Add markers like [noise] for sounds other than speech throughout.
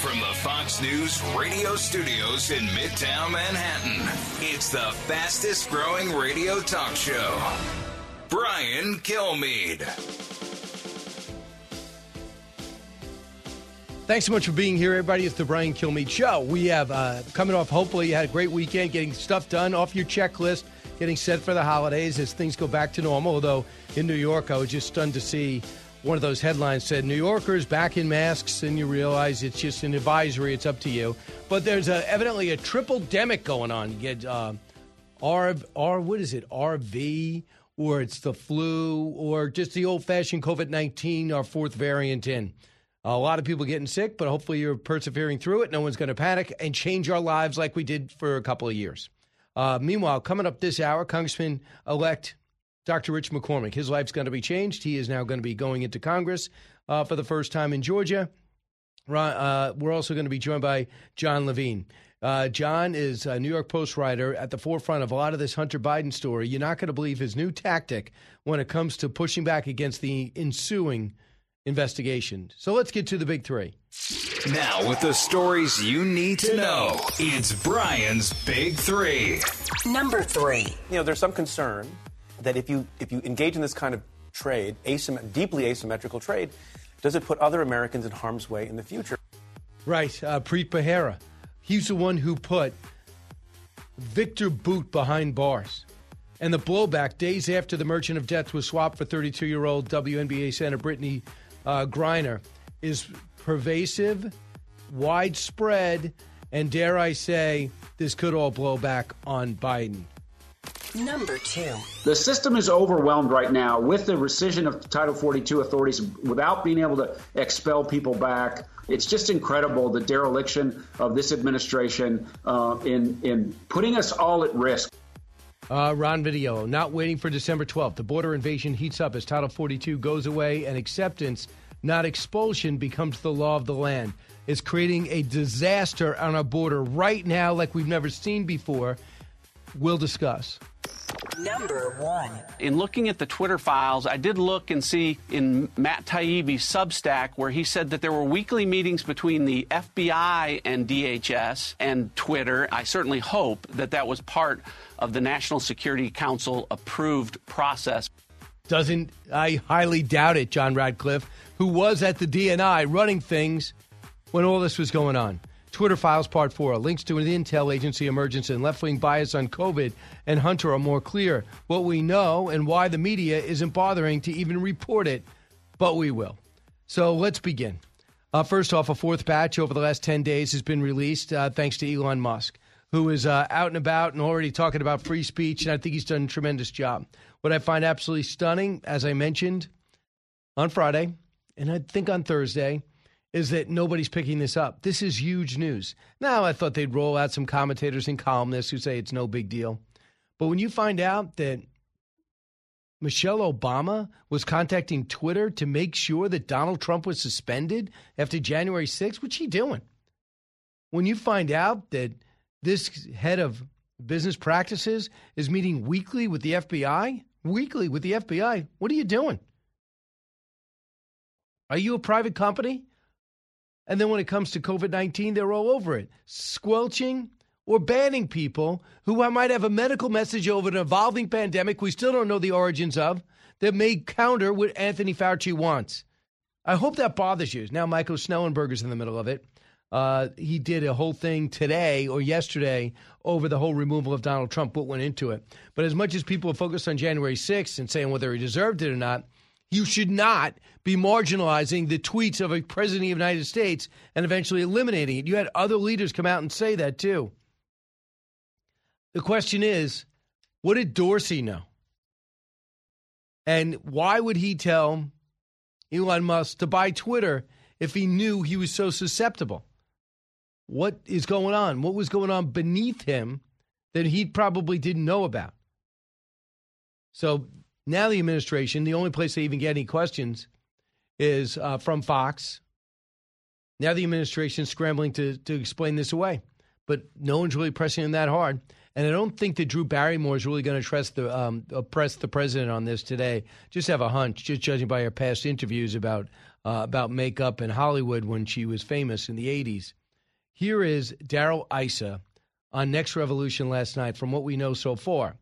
From the Fox News radio studios in Midtown Manhattan, it's the fastest growing radio talk show. Brian Kilmeade. Thanks so much for being here, everybody. It's the Brian Kilmeade Show. We have uh, coming off, hopefully, you had a great weekend getting stuff done off your checklist, getting set for the holidays as things go back to normal. Although in New York, I was just stunned to see one of those headlines said New Yorkers back in masks, and you realize it's just an advisory. It's up to you. But there's a, evidently a triple demic going on. You get uh, R, R, what is it? RV, or it's the flu, or just the old fashioned COVID 19, our fourth variant in. A lot of people getting sick, but hopefully you're persevering through it. No one's going to panic and change our lives like we did for a couple of years. Uh, meanwhile, coming up this hour, Congressman elect Dr. Rich McCormick. His life's going to be changed. He is now going to be going into Congress uh, for the first time in Georgia. Uh, we're also going to be joined by John Levine. Uh, John is a New York Post writer at the forefront of a lot of this Hunter Biden story. You're not going to believe his new tactic when it comes to pushing back against the ensuing investigation. So let's get to the big three. Now, with the stories you need to know, it's Brian's Big Three. Number three. You know, there's some concern that if you if you engage in this kind of trade, asymm- deeply asymmetrical trade, does it put other Americans in harm's way in the future? Right, uh, Preet Bharara. He's the one who put Viktor Bout behind bars. And the blowback days after the Merchant of Death was swapped for 32 year old WNBA center Brittany uh, Griner is pervasive, widespread, and dare I say, this could all blow back on Biden. Number two. The system is overwhelmed right now with the rescission of Title 42 authorities without being able to expel people back. It's just incredible the dereliction of this administration uh, in in putting us all at risk. Uh, Ron Vitiello, not waiting for December 12th. The border invasion heats up as Title 42 goes away and acceptance, not expulsion, becomes the law of the land. It's creating a disaster on our border right now, like we've never seen before. We'll discuss. Number one. In looking at the Twitter files, I did look and see in Matt Taibbi's Substack where he said that there were weekly meetings between the FBI and DHS and Twitter. I certainly hope that that was part of the National Security Council approved process. Doesn't I highly doubt it, John Ratcliffe, who was at the DNI running things when all this was going on. Twitter Files Part 4. Links to an intel agency emergence and left wing bias on COVID and Hunter are more clear. What we know and why the media isn't bothering to even report it, but we will. So let's begin. Uh, first off, a fourth batch over the last 10 days has been released uh, thanks to Elon Musk, who is uh, out and about and already talking about free speech, and I think he's done a tremendous job. What I find absolutely stunning, as I mentioned on Friday, and I think on Thursday, is that nobody's picking this up. This is huge news. Now, I thought they'd roll out some commentators and columnists who say it's no big deal. But when you find out that Michelle Obama was contacting Twitter to make sure that Donald Trump was suspended after January 6th, what's she doing? When you find out that this head of business practices is meeting weekly with the FBI, weekly with the FBI, what are you doing? Are you a private company? And then when it comes to COVID 19, they're all over it, squelching or banning people who might have a medical message over an evolving pandemic we still don't know the origins of that may counter what Anthony Fauci wants. I hope that bothers you. Now, Michael Shellenberger's in the middle of it. Uh, he did a whole thing today or yesterday over the whole removal of Donald Trump, what went into it. But as much as people are focused on January 6th and saying whether he deserved it or not, you should not be marginalizing the tweets of a president of the United States and eventually eliminating it. You had other leaders come out and say that too. The question is, what did Dorsey know? And why would he tell Elon Musk to buy Twitter if he knew he was so susceptible. What is going on? What was going on beneath him that he probably didn't know about? So now the administration, the only place they even get any questions is uh, from Fox. Now the administration is scrambling to, to explain this away, but no one's really pressing him that hard. And I don't think that Drew Barrymore is really going to trust the um, press the president on this today. Just have a hunch, just judging by her past interviews about uh, about makeup in Hollywood when she was famous in the '80s. Here is Darrell Issa on Next Revolution last night. From what we know so far,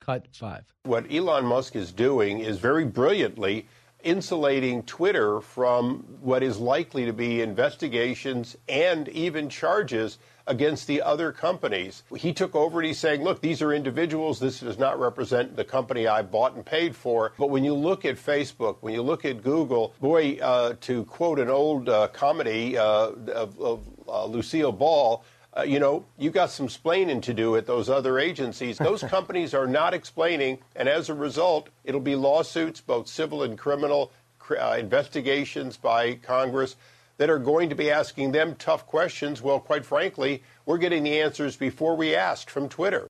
cut five. What Elon Musk is doing is very brilliantly insulating Twitter from what is likely to be investigations and even charges against the other companies. He took over and he's saying, look, these are individuals. This does not represent the company I bought and paid for. But when you look at Facebook, when you look at Google, boy, uh, to quote an old uh, comedy uh, of, of uh, Lucille Ball, uh, you know, you got some splaining to do at those other agencies. Those [laughs] companies are not explaining, and as a result, it'll be lawsuits, both civil and criminal, uh, investigations by Congress that are going to be asking them tough questions. Well, quite frankly, we're getting the answers before we asked from Twitter.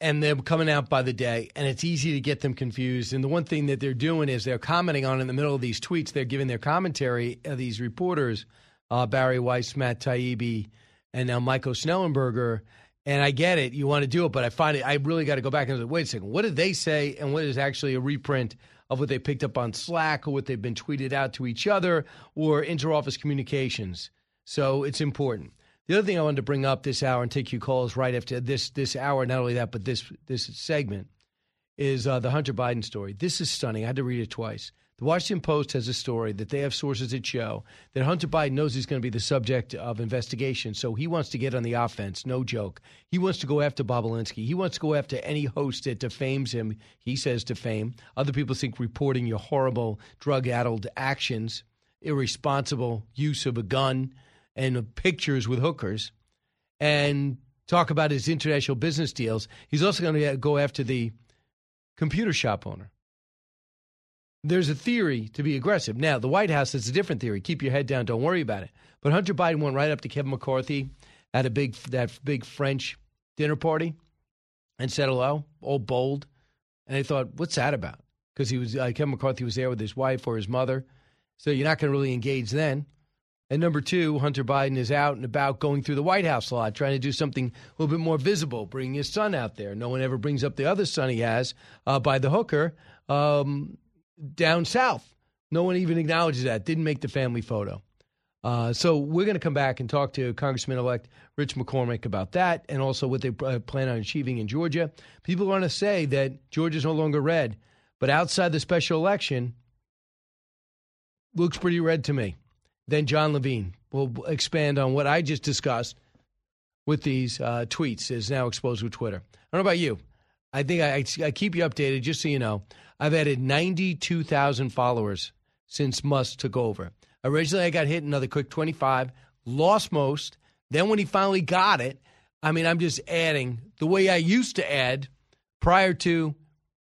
And they're coming out by the day, and it's easy to get them confused. And the one thing that they're doing is they're commenting on in the middle of these tweets, they're giving their commentary, these reporters, uh, Bari Weiss, Matt Taibbi, and now Michael Shellenberger. And I get it, you want to do it, but I find it, I really got to go back and say, wait a second, what did they say, and what is actually a reprint of what they picked up on Slack or what they've been tweeted out to each other or interoffice communications. So it's important. The other thing I wanted to bring up this hour and take your calls right after this this hour, not only that, but this this segment is uh, the Hunter Biden story. This is stunning. I had to read it twice. The Washington Post has a story that they have sources that show that Hunter Biden knows he's going to be the subject of investigation. So he wants to get on the offense. No joke. He wants to go after Bobulinski. He wants to go after any host that defames him. He says defame. Other people think reporting your horrible drug addled actions, irresponsible use of a gun, and pictures with hookers, and talk about his international business deals. He's also going to go after the computer shop owner there's a theory to be aggressive. Now, the White House has a different theory. Keep your head down. Don't worry about it. But Hunter Biden went right up to Kevin McCarthy at a big that big French dinner party and said hello, all bold. And they thought, what's that about? Because he was uh, Kevin McCarthy was there with his wife or his mother, so you're not going to really engage then. And number two, Hunter Biden is out and about going through the White House a lot, trying to do something a little bit more visible, bringing his son out there. No one ever brings up the other son he has uh, by the hooker. Um, down south. No one even acknowledges that. Didn't make the family photo. Uh, so we're going to come back and talk to Congressman-elect Rich McCormick about that, and also what they uh, plan on achieving in Georgia. People want to say that Georgia's no longer red, but outside the special election, looks pretty red to me. Then John Levine will expand on what I just discussed with these uh, tweets is now exposed with Twitter. I don't know about you. I think I, I keep you updated just so you know. I've added 92,000 followers since Musk took over. Originally, I got hit another quick 25, lost most. Then, when he finally got it, I mean, I'm just adding the way I used to add prior to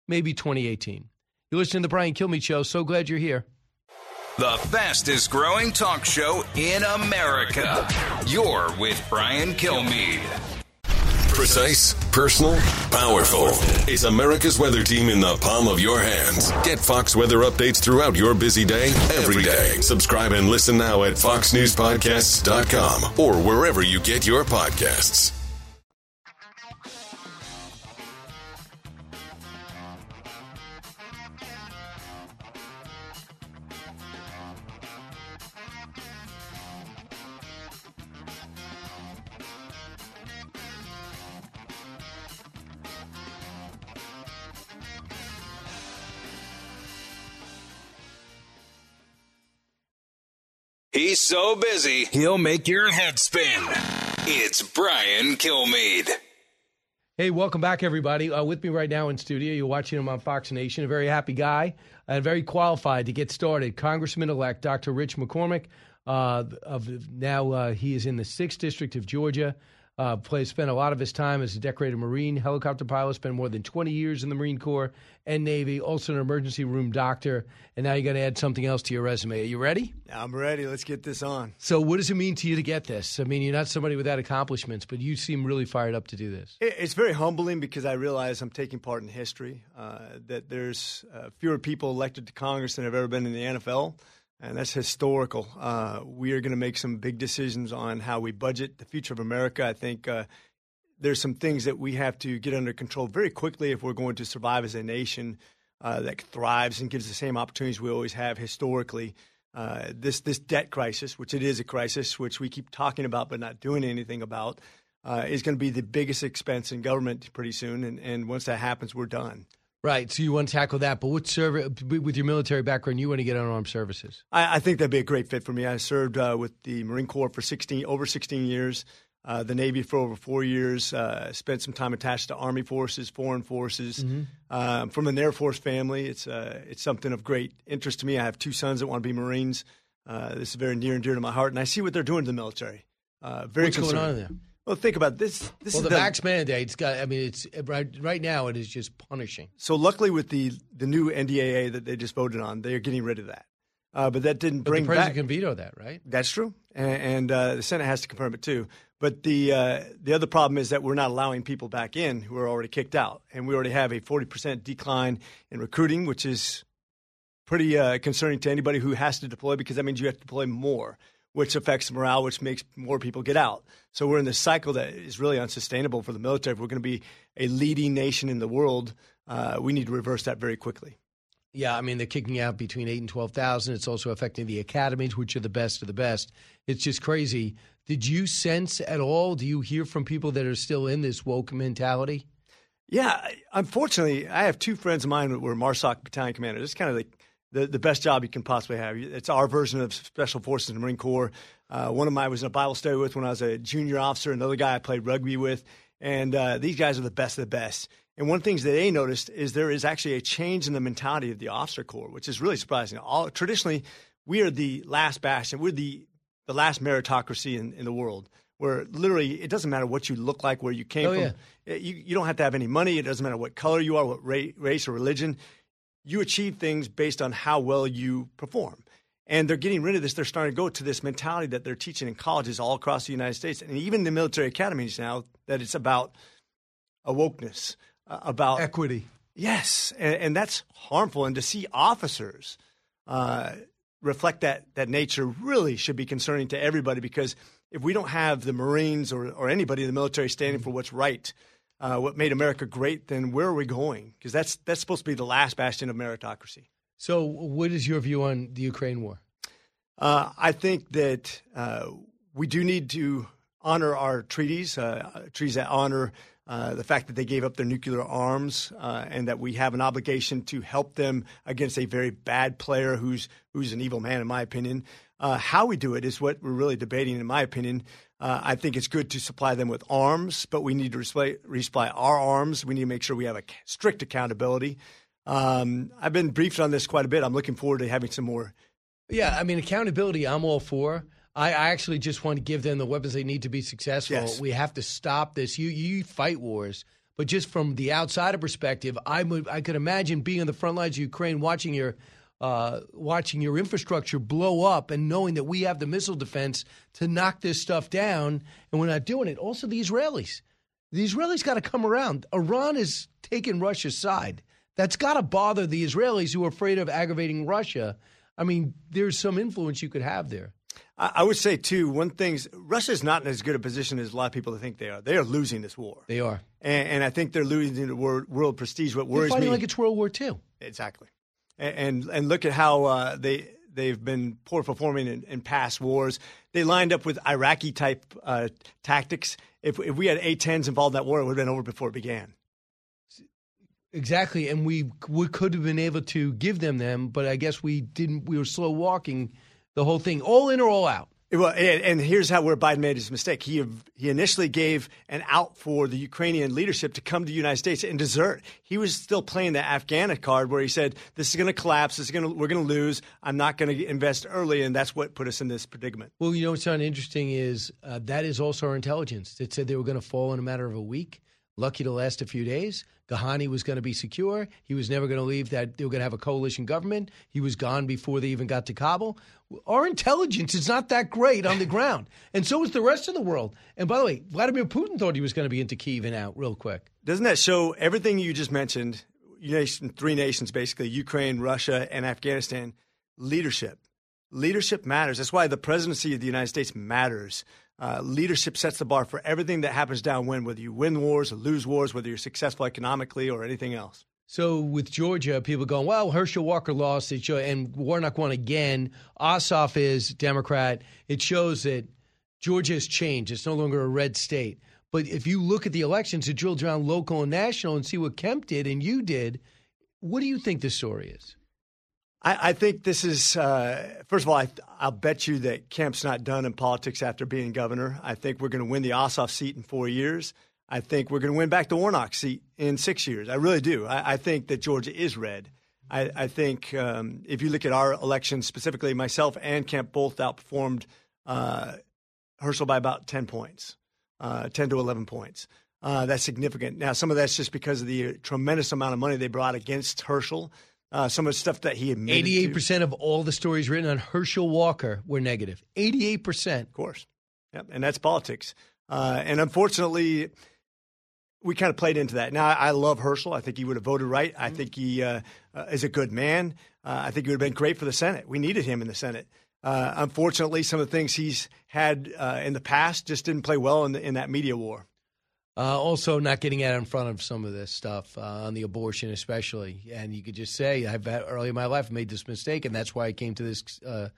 maybe 2018. You listen to the Brian Kilmeade Show. So glad you're here. The fastest growing talk show in America. You're with Brian Kilmeade. Precise, personal, powerful. It's America's weather team in the palm of your hands. Get Fox weather updates throughout your busy day, every day. Subscribe and listen now at foxnewspodcasts.com or wherever you get your podcasts. He's so busy, he'll make your head spin. It's Brian Kilmeade. Hey, welcome back, everybody. Uh, with me right now in studio, you're watching him on Fox Nation. A very happy guy and very qualified to get started. Congressman-elect Dr. Rich McCormick. Uh, of now, uh, he is in the sixth district of Georgia. Uh, play, spent a lot of his time as a decorated Marine helicopter pilot, spent more than 20 years in the Marine Corps and Navy, also an emergency room doctor, and now you got to add something else to your resume. Are you ready? I'm ready. Let's get this on. So, what does it mean to you to get this? I mean, you're not somebody without accomplishments, but you seem really fired up to do this. It's very humbling because I realize I'm taking part in history, uh, that there's uh, fewer people elected to Congress than have ever been in the NFL. And that's historical. Uh, we are going to make some big decisions on how we budget the future of America. I think uh, there's some things that we have to get under control very quickly if we're going to survive as a nation uh, that thrives and gives the same opportunities we always have historically. Uh, this this debt crisis, which it is a crisis, which we keep talking about but not doing anything about, uh, is going to be the biggest expense in government pretty soon. And, and once that happens, we're done. Right. So you want to tackle that, but what service with your military background, you want to get on armed services? I, I think that'd be a great fit for me. I served uh, with the Marine Corps for 16 over 16 years, uh, the Navy for over four years. Uh, spent some time attached to Army forces, foreign forces. Um, from an Air Force family, it's uh, it's something of great interest to me. I have two sons that want to be Marines. Uh, this is very near and dear to my heart, and I see what they're doing to the military. Uh, very What's going on in there? Well, think about this. This well, is the, vax mandate's got. I mean, it's right right now. It is just punishing. So luckily, with the the new NDAA that they just voted on, they are getting rid of that. Uh, but that didn't But bring the president back. can veto that, right? That's true, and, and uh, the Senate has to confirm it too. But the uh, the other problem is that we're not allowing people back in who are already kicked out, and we already have a forty percent decline in recruiting, which is pretty uh, concerning to anybody who has to deploy because that means you have to deploy more, which affects morale, which makes more people get out. So we're in this cycle that is really unsustainable for the military. If we're going to be a leading nation in the world, uh, we need to reverse that very quickly. Yeah, I mean they're kicking out between eight and twelve thousand. It's also affecting the academies, which are the best of the best. It's just crazy. Did you sense at all? Do you hear from people that are still in this woke mentality? Yeah, unfortunately, I have two friends of mine who were MARSOC battalion commanders. It's kind of like the, the best job you can possibly have. It's our version of Special Forces in the Marine Corps. Uh, one of I was in a Bible study with when I was a junior officer. Another guy I played rugby with. And uh, these guys are the best of the best. And one of the things that they noticed is there is actually a change in the mentality of the officer corps, which is really surprising. All, traditionally, we are the last bastion. We're the, the last meritocracy in, in the world where literally it doesn't matter what you look like, where you came Oh, from. yeah. You, you don't have to have any money. It doesn't matter what color you are, what ra- race or religion. You achieve things based on how well you perform. And they're getting rid of this. They're starting to go to this mentality that they're teaching in colleges all across the United States and even the military academies now that it's about awokeness, uh, about Equity. Yes, and, and that's harmful. And to see officers uh, reflect that that nature really should be concerning to everybody because if we don't have the Marines or, or anybody in the military standing for what's right, uh, what made America great, then where are we going? Because that's that's supposed to be the last bastion of meritocracy. So, what is your view on the Ukraine war? Uh, I think that uh, we do need to honor our treaties, uh, treaties that honor uh, the fact that they gave up their nuclear arms, uh, and that we have an obligation to help them against a very bad player who's who's an evil man, in my opinion. Uh, how we do it is what we're really debating, in my opinion. Uh, I think it's good to supply them with arms, but we need to resupply, resupply our arms. We need to make sure we have a strict accountability. Um, I've been briefed on this quite a bit. I'm looking forward to having some more Yeah, I mean accountability. I'm all for. I, I actually just want to give them the weapons they need to be successful. Yes. We have to stop this. You you fight wars, but just from the outsider perspective, I would I could imagine being on the front lines of Ukraine, watching your uh, watching your infrastructure blow up, and knowing that we have the missile defense to knock this stuff down, and we're not doing it. Also, the Israelis. The Israelis got to come around. Iran is taking Russia's side. That's got to bother the Israelis who are afraid of aggravating Russia. I mean, there's some influence you could have there. I I would say too. One thing's Russia's not in as good a position as a lot of people think they are. They are losing this war, They are. and, and I think they're losing the world, world prestige. What worries They're fighting me like it's World War II. exactly, and and, look at how uh, they they've been poor performing in, in past wars. They lined up with Iraqi type uh, tactics. If if we had A-10s involved in that war, it would have been over before it began. Exactly, and we we could have been able to give them them, but I guess we didn't. We were slow walking the whole thing, all in or all out. Well, and, here's how where Biden made his mistake. He he initially gave an out for the Ukrainian leadership to come to the United States and desert. He was still playing the Afghan card, where he said, "This is going to collapse. This is going to we're going to lose. I'm not going to invest early," and that's what put us in this predicament. Well, you know what's interesting is uh, that is also our intelligence. It said they were going to fall in a matter of a week. Lucky to last a few days. Ghani was going to be secure. He was never going to leave that they were going to have a coalition government. He was gone before they even got to Kabul. Our intelligence is not that great on the ground. [laughs] And so is the rest of the world. And by the way, Vladimir Putin thought he was going to be into Kiev and out real quick. Doesn't that show everything you just mentioned? Nation, three nations basically Ukraine, Russia, and Afghanistan. Leadership. Leadership matters. That's why the presidency of the United States matters. Uh, leadership sets the bar for everything that happens downwind, whether you win wars or lose wars, whether you're successful economically or anything else. So with Georgia, people going, well, Herschel Walker lost, it and Warnock won again. Ossoff is Democrat. It shows that Georgia has changed. It's no longer a red state. But if you look at the elections, it drills down local and national and see what Kemp did and you did, what do you think the story is? I, I think this is, uh, first of all, I, will bet you that Kemp's not done in politics after being governor. I think we're going to win the Ossoff seat in four years. I think we're going to win back the Warnock seat in six years. I really do. I, I think that Georgia is red. I, I think um, if you look at our election specifically, myself and Kemp both outperformed uh, Herschel by about 10 points, uh, 10 to 11 points. Uh, that's significant. Now, some of that's just because of the tremendous amount of money they brought against Herschel uh, some of the stuff that he admitted. Eighty-eight percent of all the stories written on Herschel Walker were negative. Eighty-eight percent, of course. Yep, and that's politics. Uh, and unfortunately, we kind of played into that. Now, I love Herschel. I think he would have voted right. I think he uh, uh is a good man. Uh, I think he would have been great for the Senate. We needed him in the Senate. Uh, unfortunately, some of the things he's had in the past just didn't play well in, the, in that media war. Uh, also, not getting out in front of some of this stuff uh, on the abortion, especially. And you could just say, "I've had, early in my life made this mistake, and that's why I came to this, uh,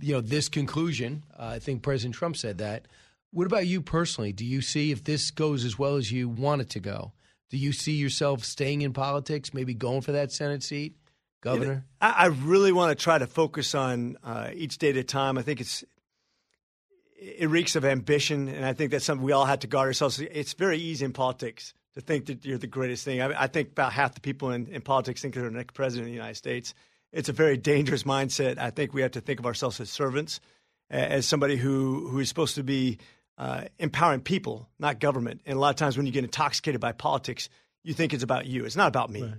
you know, this conclusion." Uh, I think President Trump said that. What about you personally? Do you see if this goes as well as you want it to go? Do you see yourself staying in politics, maybe going for that Senate seat, Governor? I, I, really want to try to focus on uh, each day at a time. I think it's it reeks of ambition, and I think that's something we all have to guard ourselves. It's very easy in politics to think that you're the greatest thing. I, I think about half the people in, in politics think they're the next president of the United States. It's a very dangerous mindset. I think we have to think of ourselves as servants, as somebody who, who is supposed to be uh, empowering people, not government. And a lot of times when you get intoxicated by politics, you think it's about you. It's not about me. Right.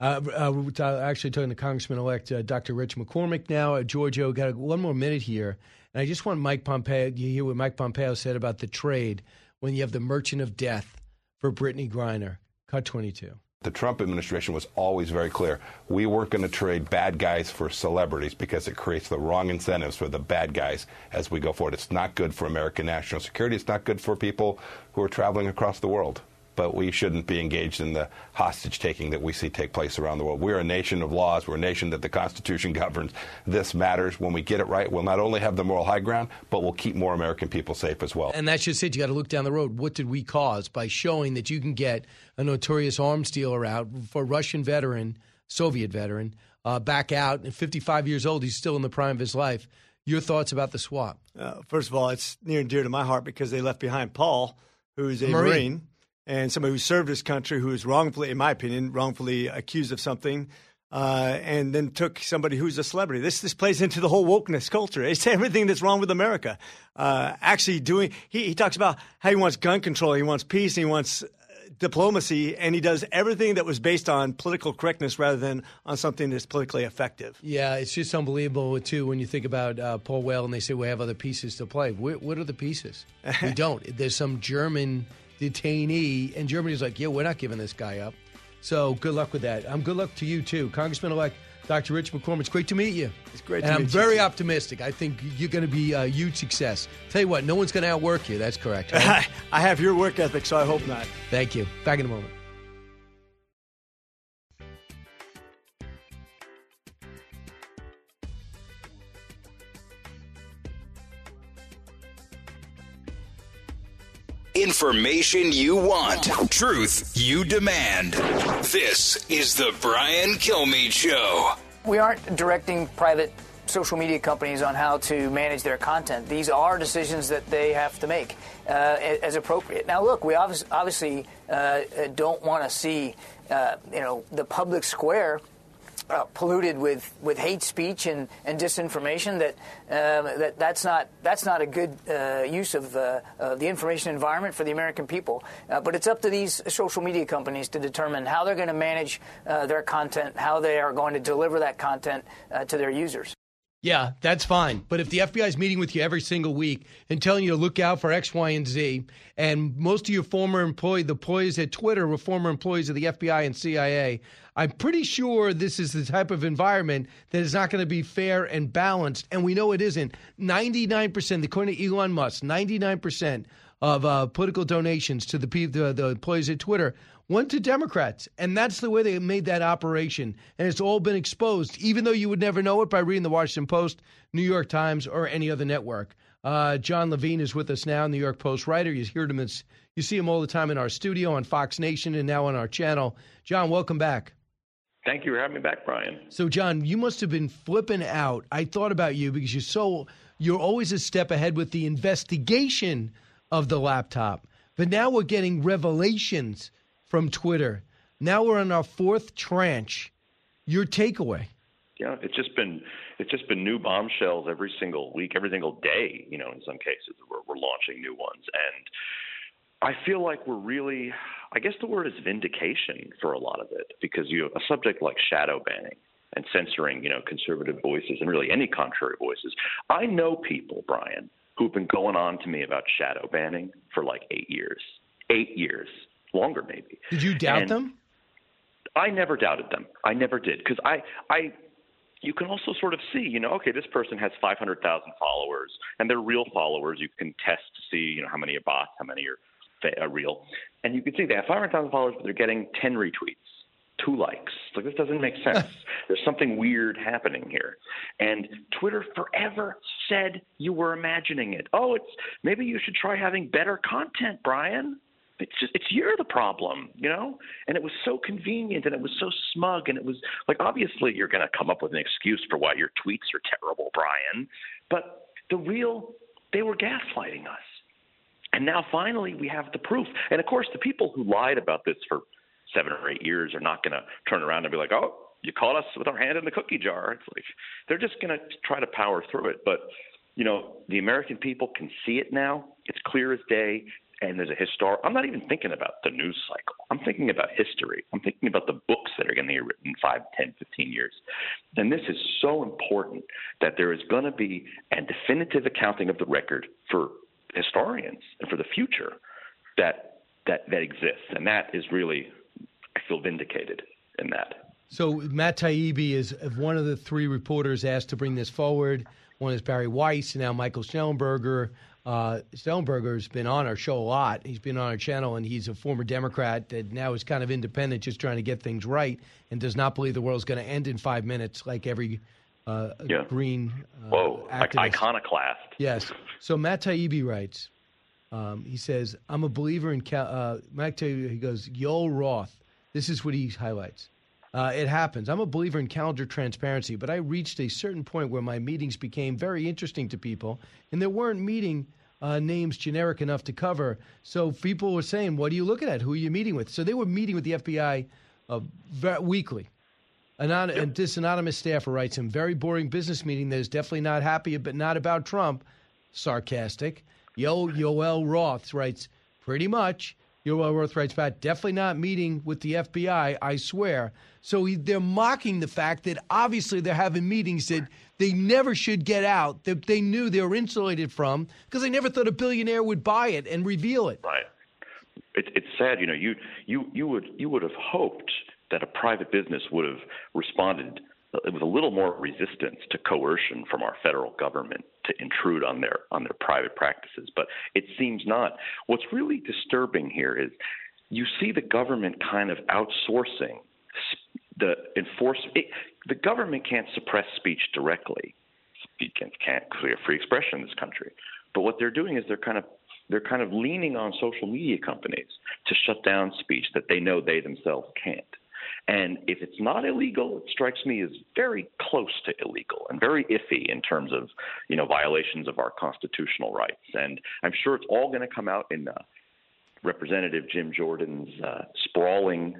Uh, uh, we're actually talking to Congressman-elect uh, Dr. Rich McCormick now. We've got one more minute here. And I just want Mike Pompeo, you hear what Mike Pompeo said about the trade when you have the merchant of death for Brittany Griner. Cut 22. The Trump administration was always very clear. We weren't going to trade bad guys for celebrities because it creates the wrong incentives for the bad guys as we go forward. It's not good for American national security. It's not good for people who are traveling across the world but we shouldn't be engaged in the hostage taking that we see take place around the world. We're a nation of laws. We're a nation that the Constitution governs. This matters. When we get it right, we'll not only have the moral high ground, but we'll keep more American people safe as well. And that's just it. You got to look down the road. What did we cause by showing that you can get a notorious arms dealer out for a Russian veteran, Soviet veteran, uh, back out and 55 years old? He's still in the prime of his life. Your thoughts about the swap? Uh, first of all, it's near and dear to my heart because they left behind Paul, who's a Marine. Marine and somebody who served his country who was wrongfully, in my opinion, wrongfully accused of something, uh, and then took somebody who's a celebrity. This this plays into the whole wokeness culture. It's [laughs] everything that's wrong with America. Uh, actually, doing he, he talks about how he wants gun control, he wants peace, he wants uh, diplomacy, and he does everything that was based on political correctness rather than on something that's politically effective. Yeah, it's just unbelievable too when you think about uh, Paul Whelan and they say we have other pieces to play. What, what are the pieces? we [laughs] don't. There's some German detainee, and Germany's like, yeah, we're not giving this guy up. So good luck with that. I'm um, good luck to you too, Congressman elect Dr. Rich McCormick. It's great to meet you. It's great, and I'm very you. optimistic. I think you're going to be a huge success. Tell you what, no one's going to outwork you. That's correct. Right? [laughs] I have your work ethic, so I hope not. Thank you. Back in a moment. Information you want, truth you demand. This is the Brian Kilmeade Show. We aren't directing private social media companies on how to manage their content. These are decisions that they have to make uh, as appropriate. Now, look, we obviously, uh, don't want to see uh, you know the public square uh, polluted with, with hate speech and, and disinformation that, uh, that that's not that's not a good uh, use of uh, the information environment for the American people. Uh, but it's up to these social media companies to determine how they're going to manage uh, their content, how they are going to deliver that content to their users. Yeah, that's fine. But if the FBI is meeting with you every single week and telling you to look out for X, Y, and Z, and most of your former employees, the employees at Twitter were former employees of the FBI and CIA, I'm pretty sure this is the type of environment that is not going to be fair and balanced. And we know it isn't. 99%, according to Elon Musk, 99% of uh, political donations to the, the, the employees at Twitter went to Democrats. And that's the way they made that operation. And it's all been exposed, even though you would never know it by reading the Washington Post, New York Times, or any other network. Uh, John Levine is with us now, New York Post writer. You hear him, you see him all the time in our studio on Fox Nation and now on our channel. John, welcome back. Thank you for having me back, Brian. So, John, you must have been flipping out. I thought about you because you're so you're always a step ahead with the investigation of the laptop. But now we're getting revelations from Twitter. Now we're on our fourth tranche. Your takeaway? Yeah, it's just been it's just been new bombshells every single week, every single day. You know, in some cases, we're, we're launching new ones, and I feel like we're really, I guess the word is vindication for a lot of it, because you a subject like shadow banning and censoring, you know, conservative voices and really any contrary voices. I know people, Brian, who've been going on to me about shadow banning for like eight years, eight years longer maybe. Did you doubt and them? I never doubted them. I never did because I I you can also sort of see, you know, okay, this person has 500,000 followers, and they're real followers. You can test to see, you know, how many are bots, how many are, are real, and you can see they have 500,000 followers, but they're getting 10 retweets, two likes. Like this doesn't make sense. [laughs] There's something weird happening here, and Twitter forever said you were imagining it. Oh, it's maybe you should try having better content, Brian it's just it's you're the problem, you know? And it was so convenient and it was so smug and it was like obviously you're going to come up with an excuse for why your tweets are terrible, Brian, but the real they were gaslighting us. And now finally we have the proof. And of course the people who lied about this for 7 or 8 years are not going to turn around and be like, "Oh, you caught us with our hand in the cookie jar." It's like they're just going to try to power through it, but you know, the American people can see it now. It's clear as day and there's a historic. I'm not even thinking about the news cycle. I'm thinking about history. I'm thinking about the books that are going to be written in 5, 10, 15 years. And this is so important that there is going to be a definitive accounting of the record for historians and for the future that that that exists. And that is really, I feel vindicated in that. So Matt Taibbi is one of the three reporters asked to bring this forward. One is Bari Weiss, and now Michael Shellenberger. Uh, Shellenberger's been on our show a lot. He's been on our channel, and he's a former Democrat that now is kind of independent, just trying to get things right, and does not believe the world's going to end in five minutes like every uh, yeah. green uh, Whoa, activist. iconoclast. Yes. So Matt Taibbi writes, um, he says, I'm a believer in, Cal- uh, Matt Taibbi, he goes, Yoel Roth. This is what he highlights. Uh, it happens. I'm a believer in calendar transparency, but I reached a certain point where my meetings became very interesting to people, and there weren't meeting uh, names generic enough to cover. So people were saying, "What are you looking at? Who are you meeting with?" So they were meeting with the FBI uh, weekly. Anon- yep. And this anonymous staffer writes him, "Very boring business meeting that is definitely not happy, but not about Trump." Sarcastic. Yo Yoel Roth writes, "Pretty much." Yoel Roth writes back, definitely not meeting with the FBI, I swear. So he, they're mocking the fact that obviously they're having meetings that they never should get out, that they knew they were insulated from, because they never thought a billionaire would buy it and reveal it. Right. It, it's sad, you know. You you you would you would have hoped that a private business would have responded with a little more resistance to coercion from our federal government to intrude on their on their private practices, but it seems not. What's really disturbing here is you see the government kind of outsourcing the enforce. It, the government can't suppress speech directly. Speech can't clear free expression in this country. But what they're doing is they're kind of they're kind of leaning on social media companies to shut down speech that they know they themselves can't. And if it's not illegal, it strikes me as very close to illegal and very iffy in terms of, you know, violations of our constitutional rights. And I'm sure it's all going to come out in uh, Representative Jim Jordan's uh, sprawling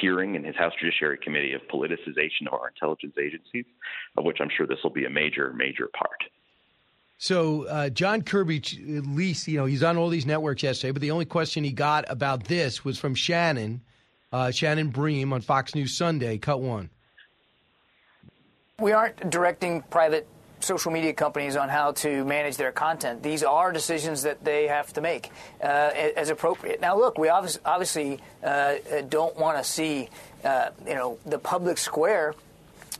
hearing in his House Judiciary Committee of politicization of our intelligence agencies, of which I'm sure this will be a major, major part. So uh, John Kirby, at least you know he's on all these networks yesterday, but the only question he got about this was from Shannon, uh, Shannon Bream on Fox News Sunday. Cut one. We aren't directing private social media companies on how to manage their content. These are decisions that they have to make uh, as appropriate. Now, look, we obviously, obviously uh, don't want to see uh, you know the public square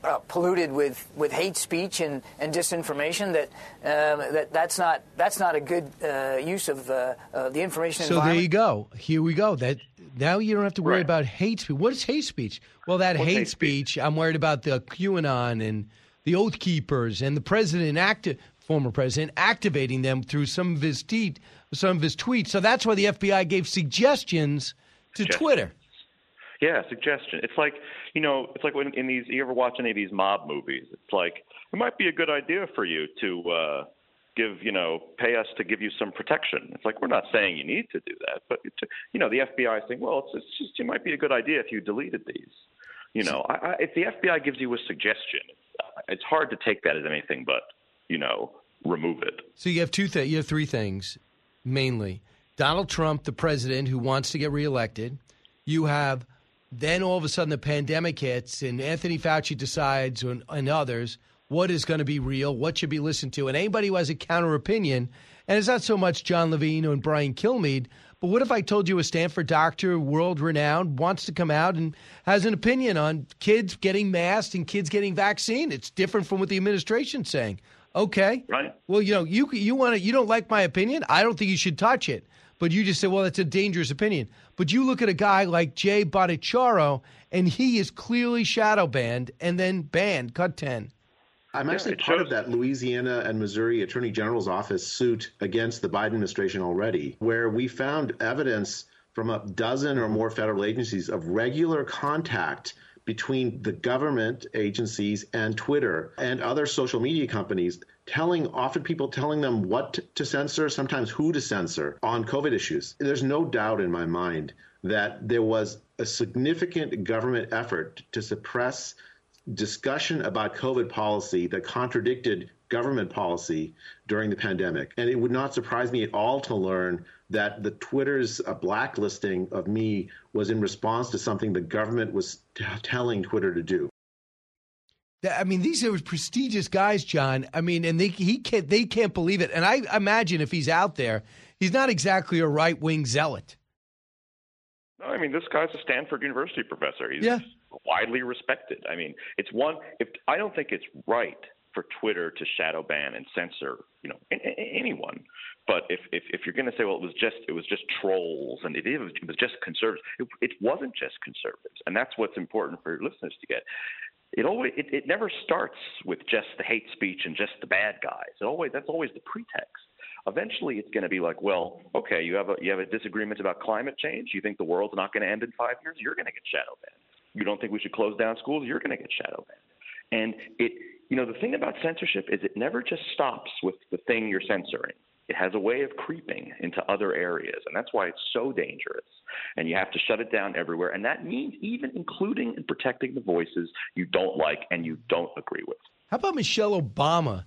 uh, polluted with, with hate speech and, and disinformation that um, that that's not that's not a good uh, use of uh, the information. So there you go. Here we go. That now you don't have to worry right. about hate speech. What is hate speech? Well, that hate, hate speech, speech, I'm worried about the QAnon and the Oath Keepers and the president, acti- former president, activating them through some of his tweet, some of his tweets. So that's why the FBI gave suggestions to Twitter. Yeah, suggestion. It's like you know, it's like when in these you ever watch any of these mob movies? It's like it might be a good idea for you to uh, give you know pay us to give you some protection. It's like we're not saying you need to do that, but you know the FBI is saying, well, it's, it's just it might be a good idea if you deleted these. You know, I, I, if the FBI gives you a suggestion, it's hard to take that as anything but you know remove it. So you have two things. You have three things mainly. Donald Trump, the president who wants to get reelected. You have then all of a sudden the pandemic hits and Anthony Fauci decides and, and others what is going to be real, what should be listened to. And anybody who has a counter opinion, and it's not so much John Levine and Brian Kilmeade, but what if I told you a Stanford doctor, world renowned, wants to come out and has an opinion on kids getting masked and kids getting vaccine? It's different from what the administration's saying. Okay. Right. Well, you know, you you want to you don't like my opinion. I don't think you should touch it. But you just say, well, that's a dangerous opinion. But you look at a guy like Jay Bhattacharya, and he is clearly shadow banned and then banned, cut 10. I'm actually yeah, part shows. of that Louisiana and Missouri Attorney General's office suit against the Biden administration already, where we found evidence from a dozen or more federal agencies of regular contact between the government agencies and Twitter and other social media companies telling often people telling them what to censor, sometimes who to censor on COVID issues. There's no doubt in my mind that there was a significant government effort to suppress discussion about COVID policy that contradicted government policy during the pandemic. And it would not surprise me at all to learn that the Twitter's uh, blacklisting of me was in response to something the government was t- telling Twitter to do. I mean, these are prestigious guys, John. I mean, and they he can't they can't believe it. And I imagine if he's out there, he's not exactly a right wing zealot. No, I mean this guy's a Stanford University professor. He's yeah. widely respected. I mean, it's one. If I don't think it's right for Twitter to shadow ban and censor, you know, anyone. But if if, if you're going to say, well, it was just it was just trolls and it, it was just conservatives, it, it wasn't just conservatives, and that's what's important for your listeners to get it always it, it never starts with just the hate speech and just the bad guys. It always that's always the pretext. Eventually, it's going to be like, well, okay, you have a you have a disagreement about climate change. You think the world's not going to end in five years? You're going to get shadow banned. You don't think we should close down schools? You're going to get shadow banned. And it, you know, the thing about censorship is it never just stops with the thing you're censoring it has a way of creeping into other areas, and that's why it's so dangerous. And you have to shut it down everywhere, and that means even including and protecting the voices you don't like and you don't agree with. How about Michelle Obama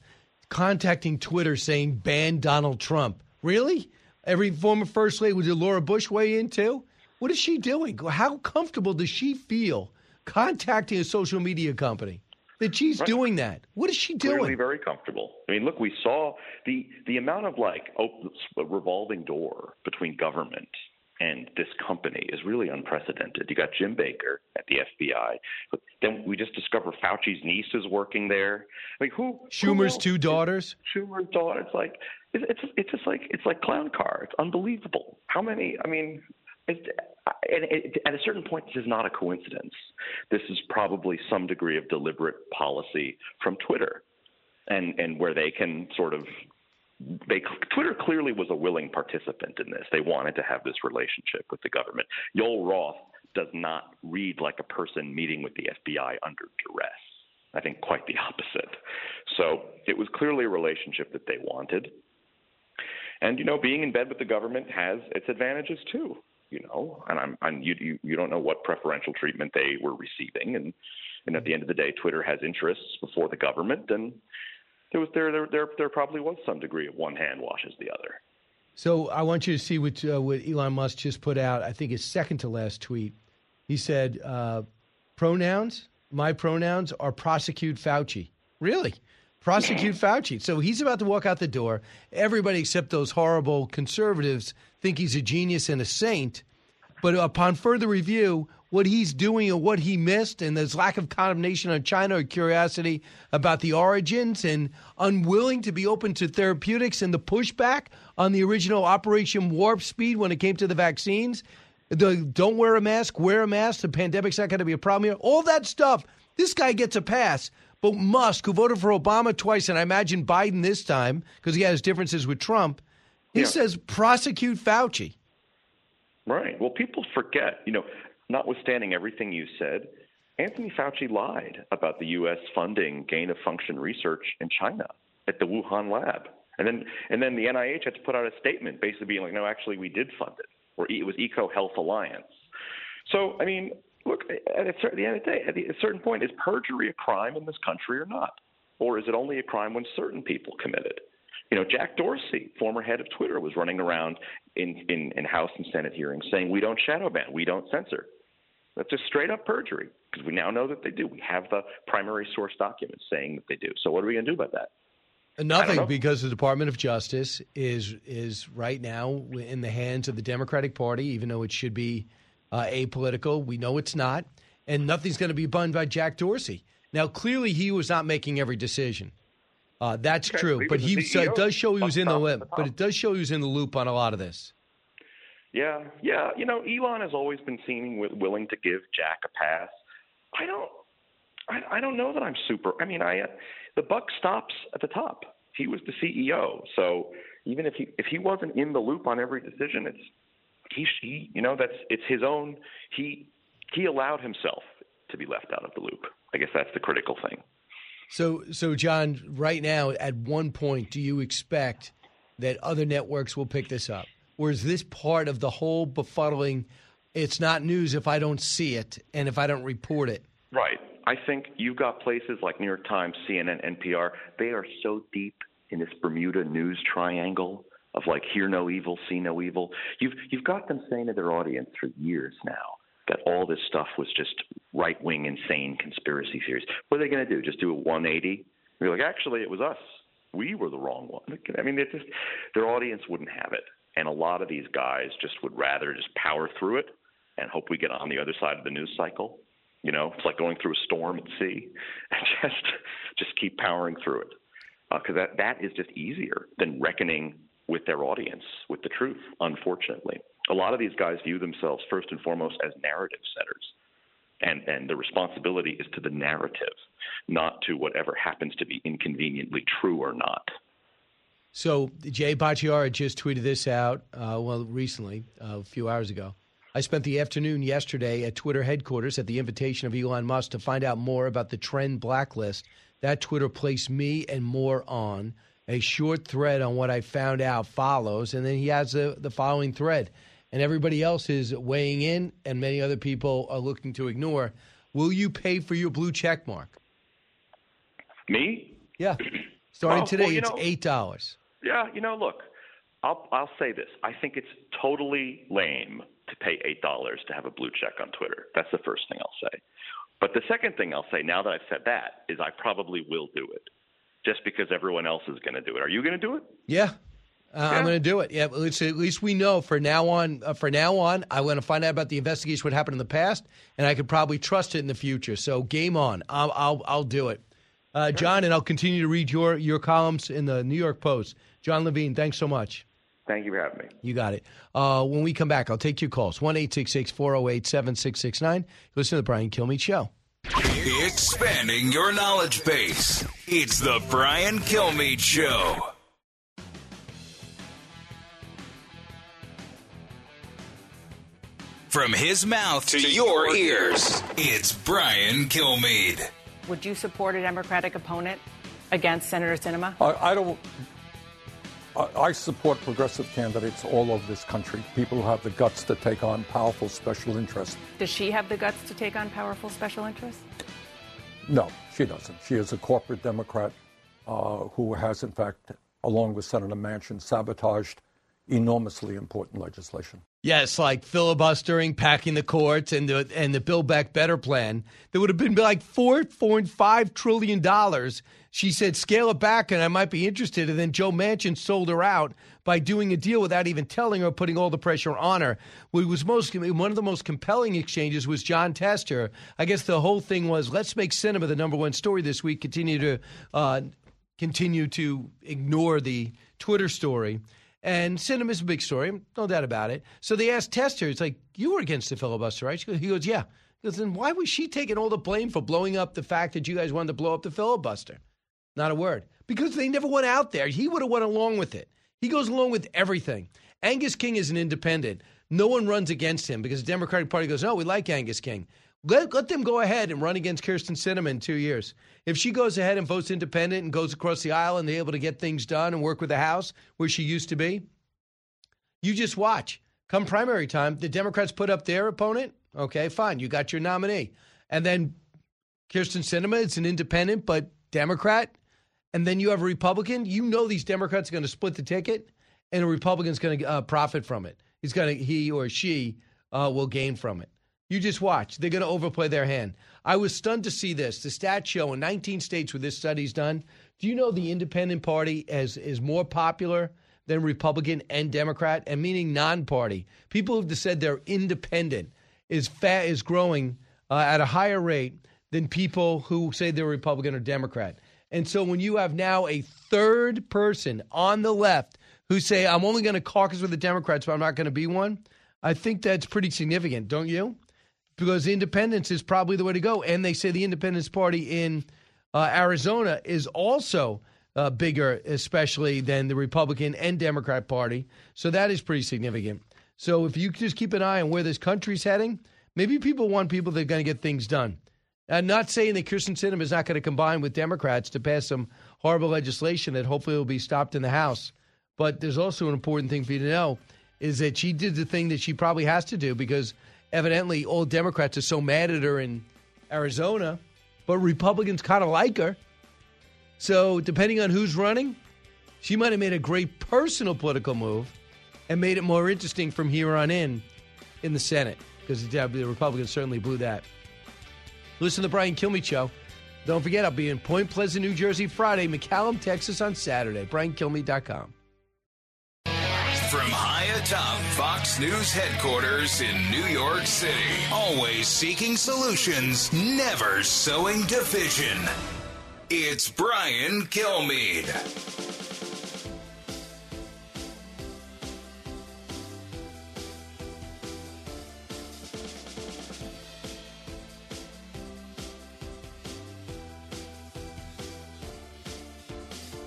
contacting Twitter saying ban Donald Trump? Really? Every former first lady, would Laura Bush weigh in too? What is she doing? How comfortable does she feel contacting a social media company? That she's right. doing that. What is she doing? Clearly very comfortable. I mean, look, we saw the the amount of like open, revolving door between government and this company is really unprecedented. You got Jim Baker at the FBI, but then we just discovered Fauci's niece is working there. I mean, who? Schumer's who two daughters. Schumer's daughter. It's like it's it's it's just like it's like clown car. It's unbelievable. How many? I mean, it, at a certain point, this is not a coincidence. This is probably some degree of deliberate policy from Twitter, and and where they can sort of they Twitter clearly was a willing participant in this. They wanted to have this relationship with the government. Yoel Roth does not read like a person meeting with the FBI under duress. I think quite the opposite. So it was clearly a relationship that they wanted. And you know, being in bed with the government has its advantages too. You know, and I'm, I'm you, you don't know what preferential treatment they were receiving, and and at the end of the day, Twitter has interests before the government, and there was there there there, there probably was some degree of one hand washes the other. So I want you to see what uh, what Elon Musk just put out. I think his second to last tweet. He said, uh, "Pronouns, my pronouns are prosecute Fauci." Really? Prosecute Fauci. So he's about to walk out the door. Everybody except those horrible conservatives think he's a genius and a saint. But upon further review, what he's doing and what he missed, and his lack of condemnation on China or curiosity about the origins and unwilling to be open to therapeutics and the pushback on the original Operation Warp Speed when it came to the vaccines, the don't wear a mask, wear a mask, the pandemic's not going to be a problem here, all that stuff, this guy gets a pass. But Musk, who voted for Obama twice, and I imagine Biden this time, because he has differences with Trump, he Yeah. says prosecute Fauci. Right. Well, people forget, you know, notwithstanding everything you said, Anthony Fauci lied about the U.S. funding gain of function research in China at the Wuhan lab. And then, and then the NIH had to put out a statement basically being like, no, actually, we did fund it, or it was EcoHealth Alliance. So, I mean, look, at a certain, the end of the day, at a certain point, is perjury a crime in this country or not? Or is it only a crime when certain people commit it? You know, Jack Dorsey, former head of Twitter, was running around in, in, in House and Senate hearings saying, we don't shadow ban, we don't censor. That's just straight up perjury because we now know that they do. We have the primary source documents saying that they do. So what are we going to do about that? Nothing because the Department of Justice is is right now in the hands of the Democratic Party, even though it should be uh, apolitical. We know it's not, and nothing's going to be done by Jack Dorsey. Now, clearly, he was not making every decision. Uh, that's Okay, true, he but he so does show he was in the loop. But it does show he was in the loop on a lot of this. Yeah, yeah. You know, Elon has always been seeming wi- willing to give Jack a pass. I don't, I, I don't know that I'm super. I mean, I, uh, the buck stops at the top. He was the CEO, so even if he if he wasn't in the loop on every decision, it's he, he you know that's it's his own. He he allowed himself to be left out of the loop. I guess that's the critical thing. So, so John, right now, at one point, do you expect that other networks will pick this up, or is this part of the whole befuddling? It's not news if I don't see it and if I don't report it. Right. I think you've got places like New York Times, CNN, NPR. They are so deep in this Bermuda news triangle of like hear no evil, see no evil. You've you've got them saying to their audience for years now that all this stuff was just right wing, insane conspiracy theories. What are they going to do? Just do a 180? You're like, actually, it was us. We were the wrong one. I mean, just their audience wouldn't have it, and a lot of these guys just would rather just power through it and hope we get on the other side of the news cycle. You know, it's like going through a storm at sea, [laughs] and just just keep powering through it, uh, because that that is just easier than reckoning with their audience with the truth. Unfortunately, a lot of these guys view themselves first and foremost as narrative setters, and and the responsibility is to the narrative, not to whatever happens to be inconveniently true or not. So Jay Bhattacharya just tweeted this out, uh, well, recently, uh, a few hours ago. I spent the afternoon yesterday at Twitter headquarters at the invitation of Elon Musk to find out more about the trend blacklist. That Twitter placed me and more on. A short thread on what I found out follows, and then he has the, the following thread. And everybody else is weighing in, and many other people are looking to ignore. Will you pay for your blue check mark? Me? Yeah. [clears throat] Starting oh, Well, today, well, it's know- $8. Yeah, you know, look, I'll I'll say this. I think it's totally lame to pay eight dollars to have a blue check on Twitter. That's the first thing I'll say. But the second thing I'll say, now that I've said that, is I probably will do it, just because everyone else is going to do it. Are you going to do it? Yeah. Uh, I'm going to do it. Yeah, at least, at least we know for now on. Uh, for now on, I want to find out about the investigation, what happened in the past, and I could probably trust it in the future. So game on. I'll I'll, I'll do it, uh, John, and I'll continue to read your your columns in the New York Post. John Levine, thanks so much. Thank you for having me. You got it. Uh, when we come back, I'll take your calls. one 408 7669 Listen to the Brian Kilmeade Show. Expanding your knowledge base. It's the Brian Kilmeade Show. From his mouth to, your ears, it's Brian Kilmeade. Would you support a Democratic opponent against Senator Sinema? I, I don't. I, I support progressive candidates all over this country, people who have the guts to take on powerful special interests. Does she have the guts to take on powerful special interests? No, she doesn't. She is a corporate Democrat uh, who has, in fact, along with Senator Manchin, sabotaged enormously important legislation. Yes, like filibustering, packing the courts, and the and the Build Back Better plan. There would have been like four point five trillion dollars. She said, "Scale it back, and I might be interested." And then Joe Manchin sold her out by doing a deal without even telling her, putting all the pressure on her. What was most one of the most compelling exchanges was Jon Tester. I guess the whole thing was, let's make Sinema the number one story this week. Continue to uh, continue to ignore the Twitter story. And Sinema's a big story, no doubt about it. So they asked Tester, it's like, you were against the filibuster, right? He goes, yeah. He goes, then why was she taking all the blame for blowing up the fact that you guys wanted to blow up the filibuster? Not a word. Because they never went out there. He would have went along with it. He goes along with everything. Angus King is an independent. No one runs against him because the Democratic Party goes, no, we like Angus King. Let, let them go ahead and run against Kyrsten Sinema in two years. If she goes ahead and votes independent and goes across the aisle and they're able to get things done and work with the House where she used to be, you just watch. Come primary time, the Democrats put up their opponent. Okay, fine. You got your nominee. And then Kyrsten Sinema, it's an independent but Democrat. And then you have a Republican. You know these Democrats are going to split the ticket, and a Republican's going to uh, profit from it. He's going to, he or she uh, will gain from it. You just watch. They're going to overplay their hand. I was stunned to see this. The stats show in 19 states where this study's done. Do you know the Independent Party is, is more popular than Republican and Democrat, and meaning non-party? People who've said they're independent is fat is growing uh, at a higher rate than people who say they're Republican or Democrat. And so when you have now a third person on the left who say, I'm only going to caucus with the Democrats, but I'm not going to be one, I think that's pretty significant, don't you? Because independence is probably the way to go. And they say the Independence Party in uh, Arizona is also uh, bigger, especially than the Republican and Democrat Party. So that is pretty significant. So if you just keep an eye on where this country's heading, maybe people want people that are going to get things done. I'm not saying that Kyrsten Sinema is not going to combine with Democrats to pass some horrible legislation that hopefully will be stopped in the House. But there's also an important thing for you to know is that she did the thing that she probably has to do because – evidently all Democrats are so mad at her in Arizona, but Republicans kind of like her. So, depending on who's running, she might have made a great personal political move and made it more interesting from here on in in the Senate because the Republicans certainly blew that. Listen to the Brian Kilmeade Show. Don't forget, I'll be in Point Pleasant, New Jersey Friday, McAllen, Texas on Saturday. BrianKilmeade.com. From high atop Fox News headquarters in New York City, always seeking solutions, never sowing division. It's Brian Kilmeade.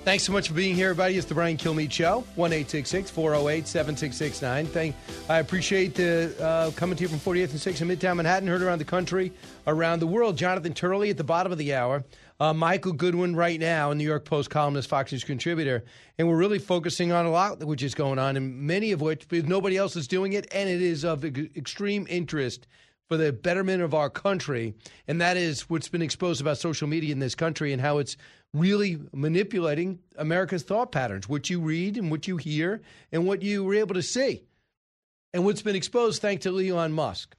Thanks so much for being here, everybody. It's the Brian Kilmeade Show, 1 408 7669. Thank, I appreciate the, uh, coming to you from 48th and 6th in Midtown Manhattan, heard around the country, around the world. Jonathan Turley at the bottom of the hour. Uh, Michael Goodwin right now, a New York Post columnist, Fox News contributor. And we're really focusing on a lot which is going on, and many of which, nobody else is doing it, and it is of extreme interest for the betterment of our country. And that is what's been exposed about social media in this country and how it's really manipulating America's thought patterns, what you read and what you hear and what you were able to see. And what's been exposed thanks to Elon Musk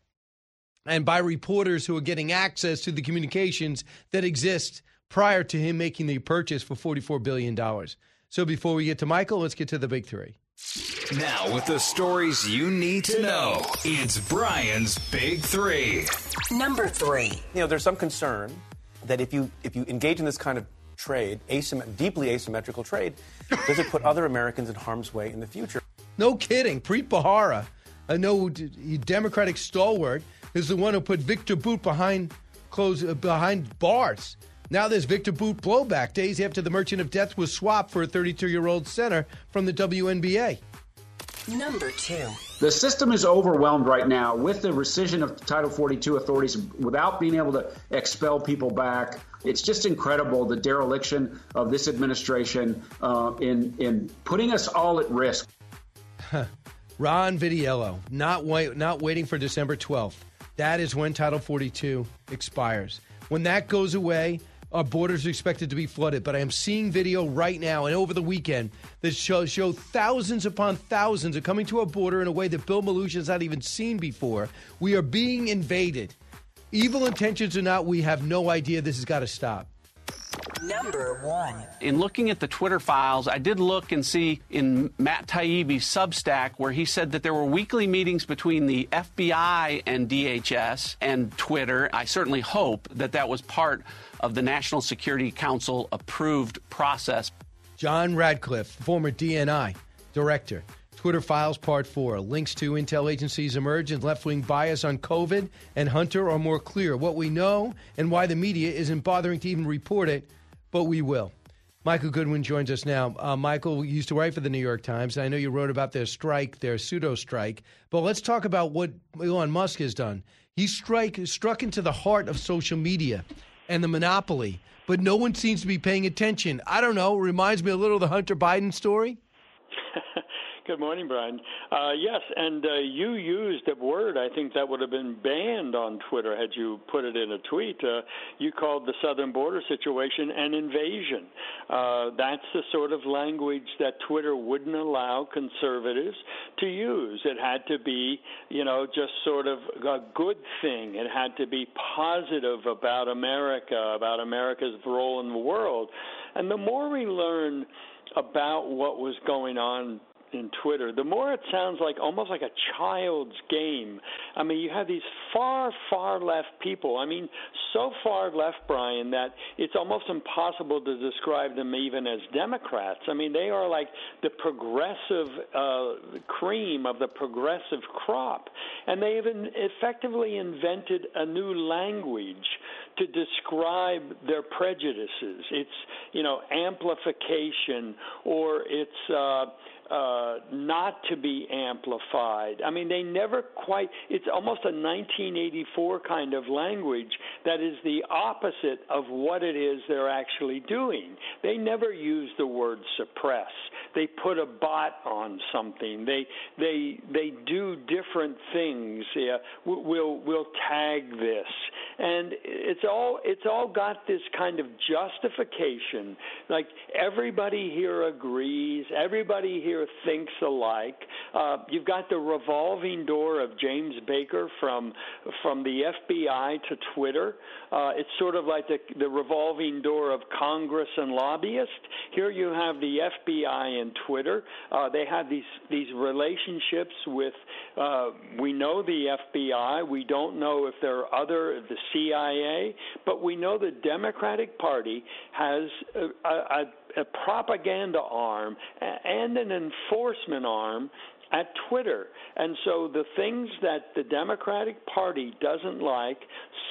and by reporters who are getting access to the communications that exist prior to him making the purchase for $44 billion. So before we get to Michael, let's get to the big three. Now, with the stories you need to know, it's Brian's Big Three. Number three. You know, there's some concern that if you if you engage in this kind of trade, asymm- deeply asymmetrical trade, does it put other Americans in harm's way in the future? No kidding. Preet Bharara, a no Democratic stalwart, is the one who put Viktor Bout behind close uh, behind bars. Now there's Viktor Bout blowback days after the Merchant of Death was swapped for a 32 year old center from the WNBA. Number two. The system is overwhelmed right now with the rescission of Title 42 authorities without being able to expel people back. It's just incredible the dereliction of this administration uh, in in putting us all at risk. Ron Vitiello, not wait, not waiting for December 12th. That is when Title 42 expires. When that goes away, our borders are expected to be flooded. But I am seeing video right now and over the weekend that show, show thousands upon thousands are coming to our border in a way that Bill Melugin has not even seen before. We are being invaded. Evil intentions or not, we have no idea. This has got to stop. Number one. In looking at the Twitter files, I did look and see in Matt Taibbi's Substack where he said that there were weekly meetings between the FBI and DHS and Twitter. I certainly hope that that was part of the National Security Council approved process. John Ratcliffe, former DNI director. Twitter Files Part 4. Links to intel agencies' emerge and left wing bias on COVID and Hunter are more clear. What we know and why the media isn't bothering to even report it, but we will. Michael Goodwin joins us now. Uh, Michael used to write for the New York Times. and I know you wrote about their strike, their pseudo strike. But let's talk about what Elon Musk has done. He strike, struck into the heart of social media and the monopoly, but no one seems to be paying attention. I don't know. Reminds me a little of the Hunter Biden story. [laughs] Good morning, Brian. Uh, yes, and uh, you used a word I think that would have been banned on Twitter had you put it in a tweet. Uh, you called the southern border situation an invasion. Uh, that's the sort of language that Twitter wouldn't allow conservatives to use. It had to be, you know, just sort of a good thing. It had to be positive about America, about America's role in the world. And the more we learn about what was going on in Twitter, the more it sounds like almost like a child's game. I mean, you have these far, far left people. I mean, so far left, Brian, that it's almost impossible to describe them even as Democrats. I mean, they are like the progressive uh, cream of the progressive crop. And they have effectively invented a new language to describe their prejudices. It's, you know, amplification or it's, uh, uh, not to be amplified. I mean, they never quite, it's almost a 1984 kind of language that is the opposite of what it is they're actually doing. They never use the word suppress. They put a bot on something. They they they do different things. Yeah, we'll we'll tag this, and it's all it's all got this kind of justification. Like everybody here agrees. Everybody here thinks alike. Uh, you've got the revolving door of James Baker from from the FBI to Twitter. Uh, it's sort of like the, the revolving door of Congress and lobbyists. Here you have the FBI and Twitter. Uh, they have these these relationships with. Uh, we know the FBI. We don't know if there are other the CIA, but we know the Democratic Party has a, a, a propaganda arm and an enforcement arm at Twitter. And so the things that the Democratic Party doesn't like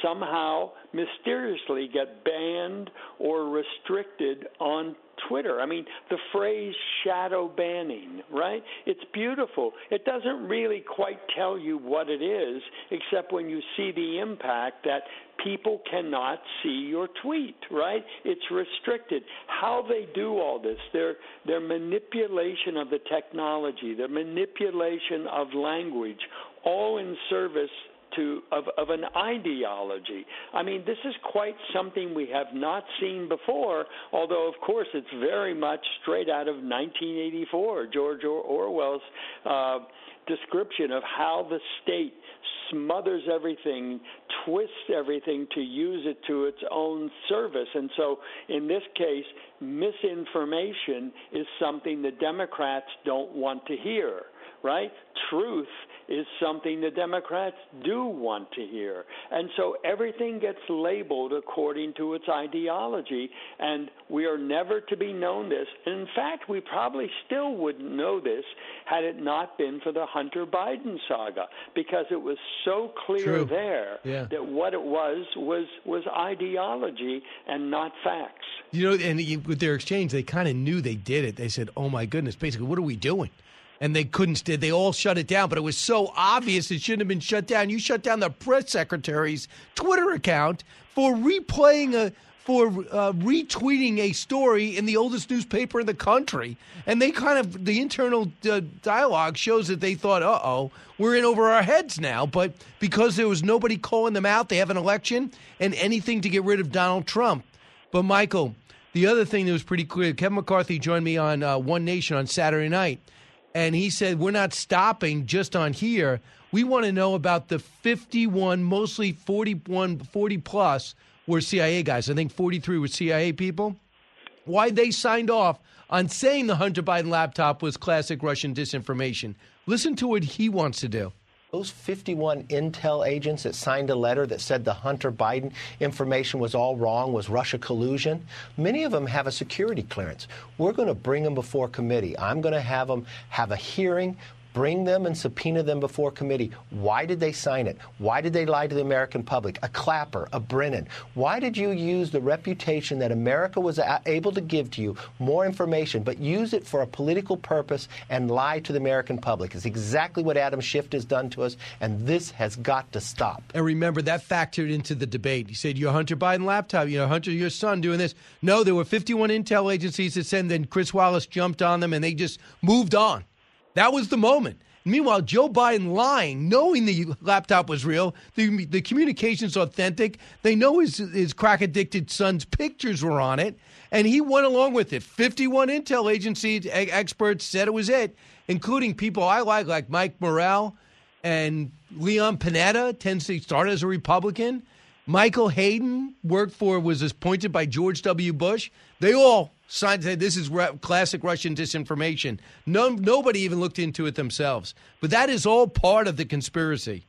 somehow mysteriously get banned or restricted on Twitter. I mean, the phrase shadow banning, right? It's beautiful. It doesn't really quite tell you what it is, except when you see the impact that people cannot see your tweet, right? It's restricted. How they do all this, their their manipulation of the technology, their manipulation of language, all in service to of, of an ideology. I mean, this is quite something we have not seen before. Although, of course, it's very much straight out of 1984, George Orwell's uh, description of how the state smothers everything, twists everything to use it to its own service. And so, in this case, misinformation is something the Democrats don't want to hear, right? Truth is something the Democrats do want to hear. And so everything gets labeled according to its ideology, and we are never to be known this. In fact, we probably still wouldn't know this had it not been for the Hunter Biden saga, because it was so clear True. there Yeah. that what it was was was ideology and not facts. You know, and with their exchange, they kind of knew they did it. They said, "Oh my goodness!" Basically, what are we doing? And they couldn't. They all shut it down, but it was so obvious it shouldn't have been shut down. You shut down the press secretary's Twitter account for replaying a for uh, retweeting a story in the oldest newspaper in the country, and they kind of the internal uh, dialogue shows that they thought, "Uh oh, we're in over our heads now." But because there was nobody calling them out, they have an election and anything to get rid of Donald Trump. But Michael, the other thing that was pretty clear, Kevin McCarthy joined me on uh, One Nation on Saturday night, and he said we're not stopping just on here. We want to know about the 51, mostly 41, 40 plus were CIA guys. I think 43 were CIA people. Why they signed off on saying the Hunter Biden laptop was classic Russian disinformation. Listen to what he wants to do. Those 51 intel agents that signed a letter that said the Hunter Biden information was all wrong, was Russia collusion, many of them have a security clearance. We're going to bring them before committee. I'm going to have them have a hearing Bring them and subpoena them before committee. Why did they sign it? Why did they lie to the American public? A Clapper, a Brennan. Why did you use the reputation that America was able to give to you more information, but use it for a political purpose and lie to the American public? It's exactly what Adam Schiff has done to us, and this has got to stop. And remember, that factored into the debate. He said, Your Hunter Biden laptop, you know, Hunter, your son doing this. No, there were 51 intel agencies that said, then Chris Wallace jumped on them and they just moved on. That was the moment. Meanwhile, Joe Biden lying, knowing the laptop was real, the, the communication's authentic. They know his, his crack addicted son's pictures were on it, and he went along with it. 51 intel agency experts said it was it, including people I like, like Mike Morell and Leon Panetta, tends to start as a Republican. Michael Hayden worked for, was appointed by George W. Bush. They all said this is classic Russian disinformation. No, nobody even looked into it themselves. But that is all part of the conspiracy.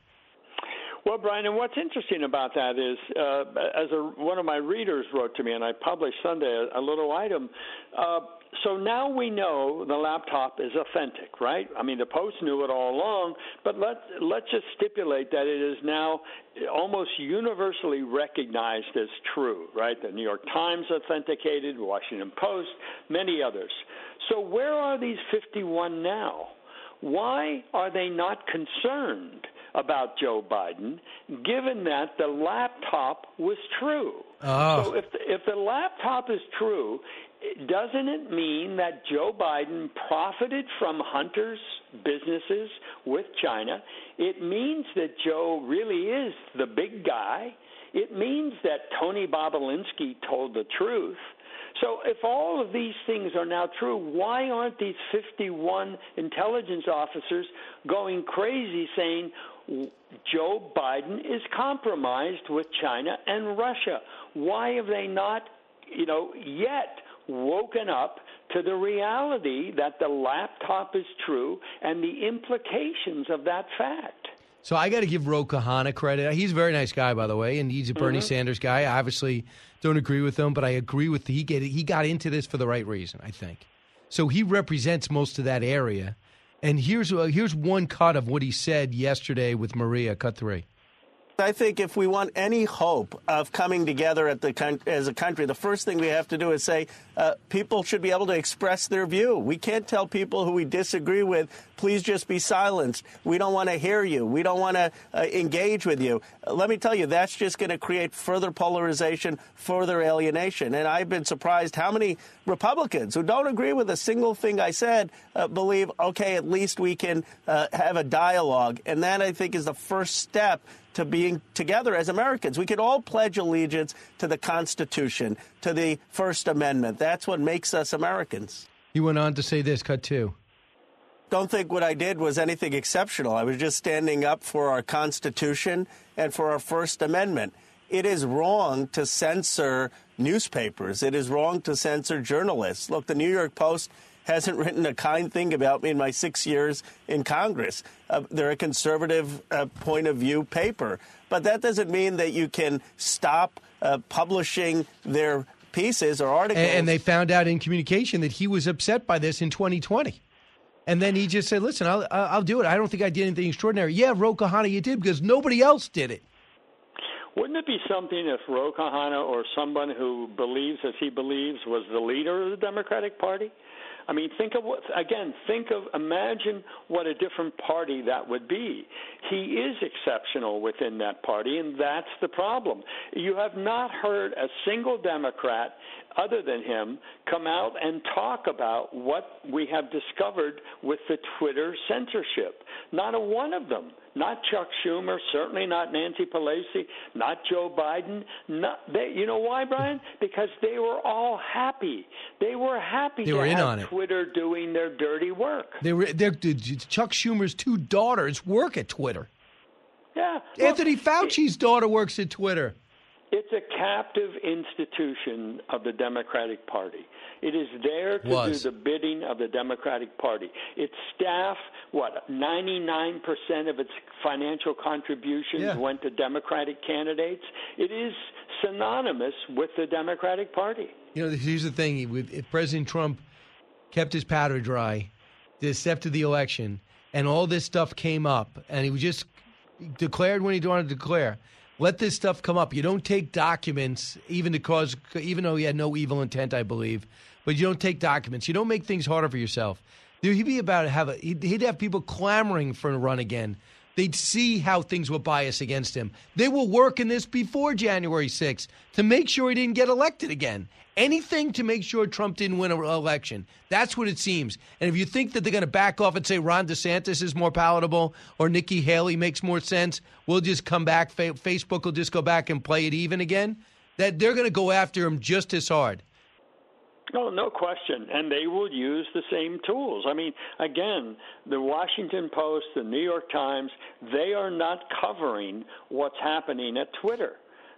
Well, Brian, and what's interesting about that is, uh, as a, one of my readers wrote to me, and I published Sunday a, a little item. Uh, so now we know the laptop is authentic, right? I mean, the Post knew it all along, but let let's just stipulate that it is now almost universally recognized as true, right? The New York Times authenticated, Washington Post, many others. So where are these 51 now? Why are they not concerned about Joe Biden, given that the laptop was true? Oh. So if the, if the laptop is true, doesn't it mean that Joe Biden profited from Hunter's businesses with China? It means that Joe really is the big guy. It means that Tony Bobulinski told the truth. So, if all of these things are now true, why aren't these 51 intelligence officers going crazy saying Joe Biden is compromised with China and Russia? Why have they not, you know, yet woken up to the reality that the laptop is true and the implications of that fact. So I got to give Ro Khanna credit. He's a very nice guy, by the way, and he's a Bernie mm-hmm. Sanders guy. I obviously don't agree with him, but I agree with the, he get he got into this for the right reason. I think so. He represents most of that area. And here's uh, here's one cut of what he said yesterday with Maria. Cut three. I think if we want any hope of coming together the, as a country, the first thing we have to do is say uh, people should be able to express their view. We can't tell people who we disagree with, please just be silenced. We don't want to hear you. We don't want to uh, engage with you. Let me tell you, that's just going to create further polarization, further alienation. And I've been surprised how many Republicans who don't agree with a single thing I said uh, believe, okay, at least we can uh, have a dialogue. And that, I think, is the first step to being together as Americans. We could all pledge allegiance to the Constitution, to the First Amendment. That's what makes us Americans. You went on to say this, cut two. Don't think what I did was anything exceptional. I was just standing up for our Constitution and for our First Amendment. It is wrong to censor newspapers. It is wrong to censor journalists. Look, the New York Post hasn't written a kind thing about me in my six years in Congress. Uh, they're a conservative uh, point of view paper. But that doesn't mean that you can stop uh, publishing their pieces or articles. And, and they found out in communication that he was upset by this in 2020. And then he just said, "Listen, I'll I'll do it. I don't think I did anything extraordinary." Yeah, Ro Khanna, you did because nobody else did it. Wouldn't it be something if Ro Khanna or someone who believes as he believes was the leader of the Democratic Party? I mean, think of what again. Think of imagine what a different party that would be. He is exceptional within that party, and that's the problem. You have not heard a single Democrat other than him come out and talk about what we have discovered with the Twitter censorship. Not a one of them. Not Chuck Schumer, certainly not Nancy Pelosi, not Joe Biden. Not they. You know why, Brian? [laughs] Because they were all happy. They were happy They to were in have on it. Twitter doing their dirty work. They were, they're, Chuck Schumer's two daughters work at Twitter. Yeah. Anthony Fauci's daughter works at Twitter. It's a captive institution of the Democratic Party. It is there to Was. do the bidding of the Democratic Party. Its staff, what, 99% of its financial contributions Yeah. went to Democratic candidates. It is synonymous with the Democratic Party. You know, here's the thing: with if President Trump kept his powder dry, this the election, and all this stuff came up, and he was just declared when he wanted to declare. Let this stuff come up. You don't take documents, even to cause, even though he had no evil intent, I believe. But you don't take documents. You don't make things harder for yourself. He'd be about to have a. He'd have people clamoring for a run again. They'd see how things were biased against him. They were working this before January 6th to make sure he didn't get elected again. Anything to make sure Trump didn't win an election. That's what it seems. And if you think that they're going to back off and say Ron DeSantis is more palatable or Nikki Haley makes more sense, we'll just come back. Facebook will just go back and play it even again. That they're going to go after him just as hard. No, no question. And they will use the same tools. I mean, again, the Washington Post, the New York Times, they are not covering what's happening at Twitter.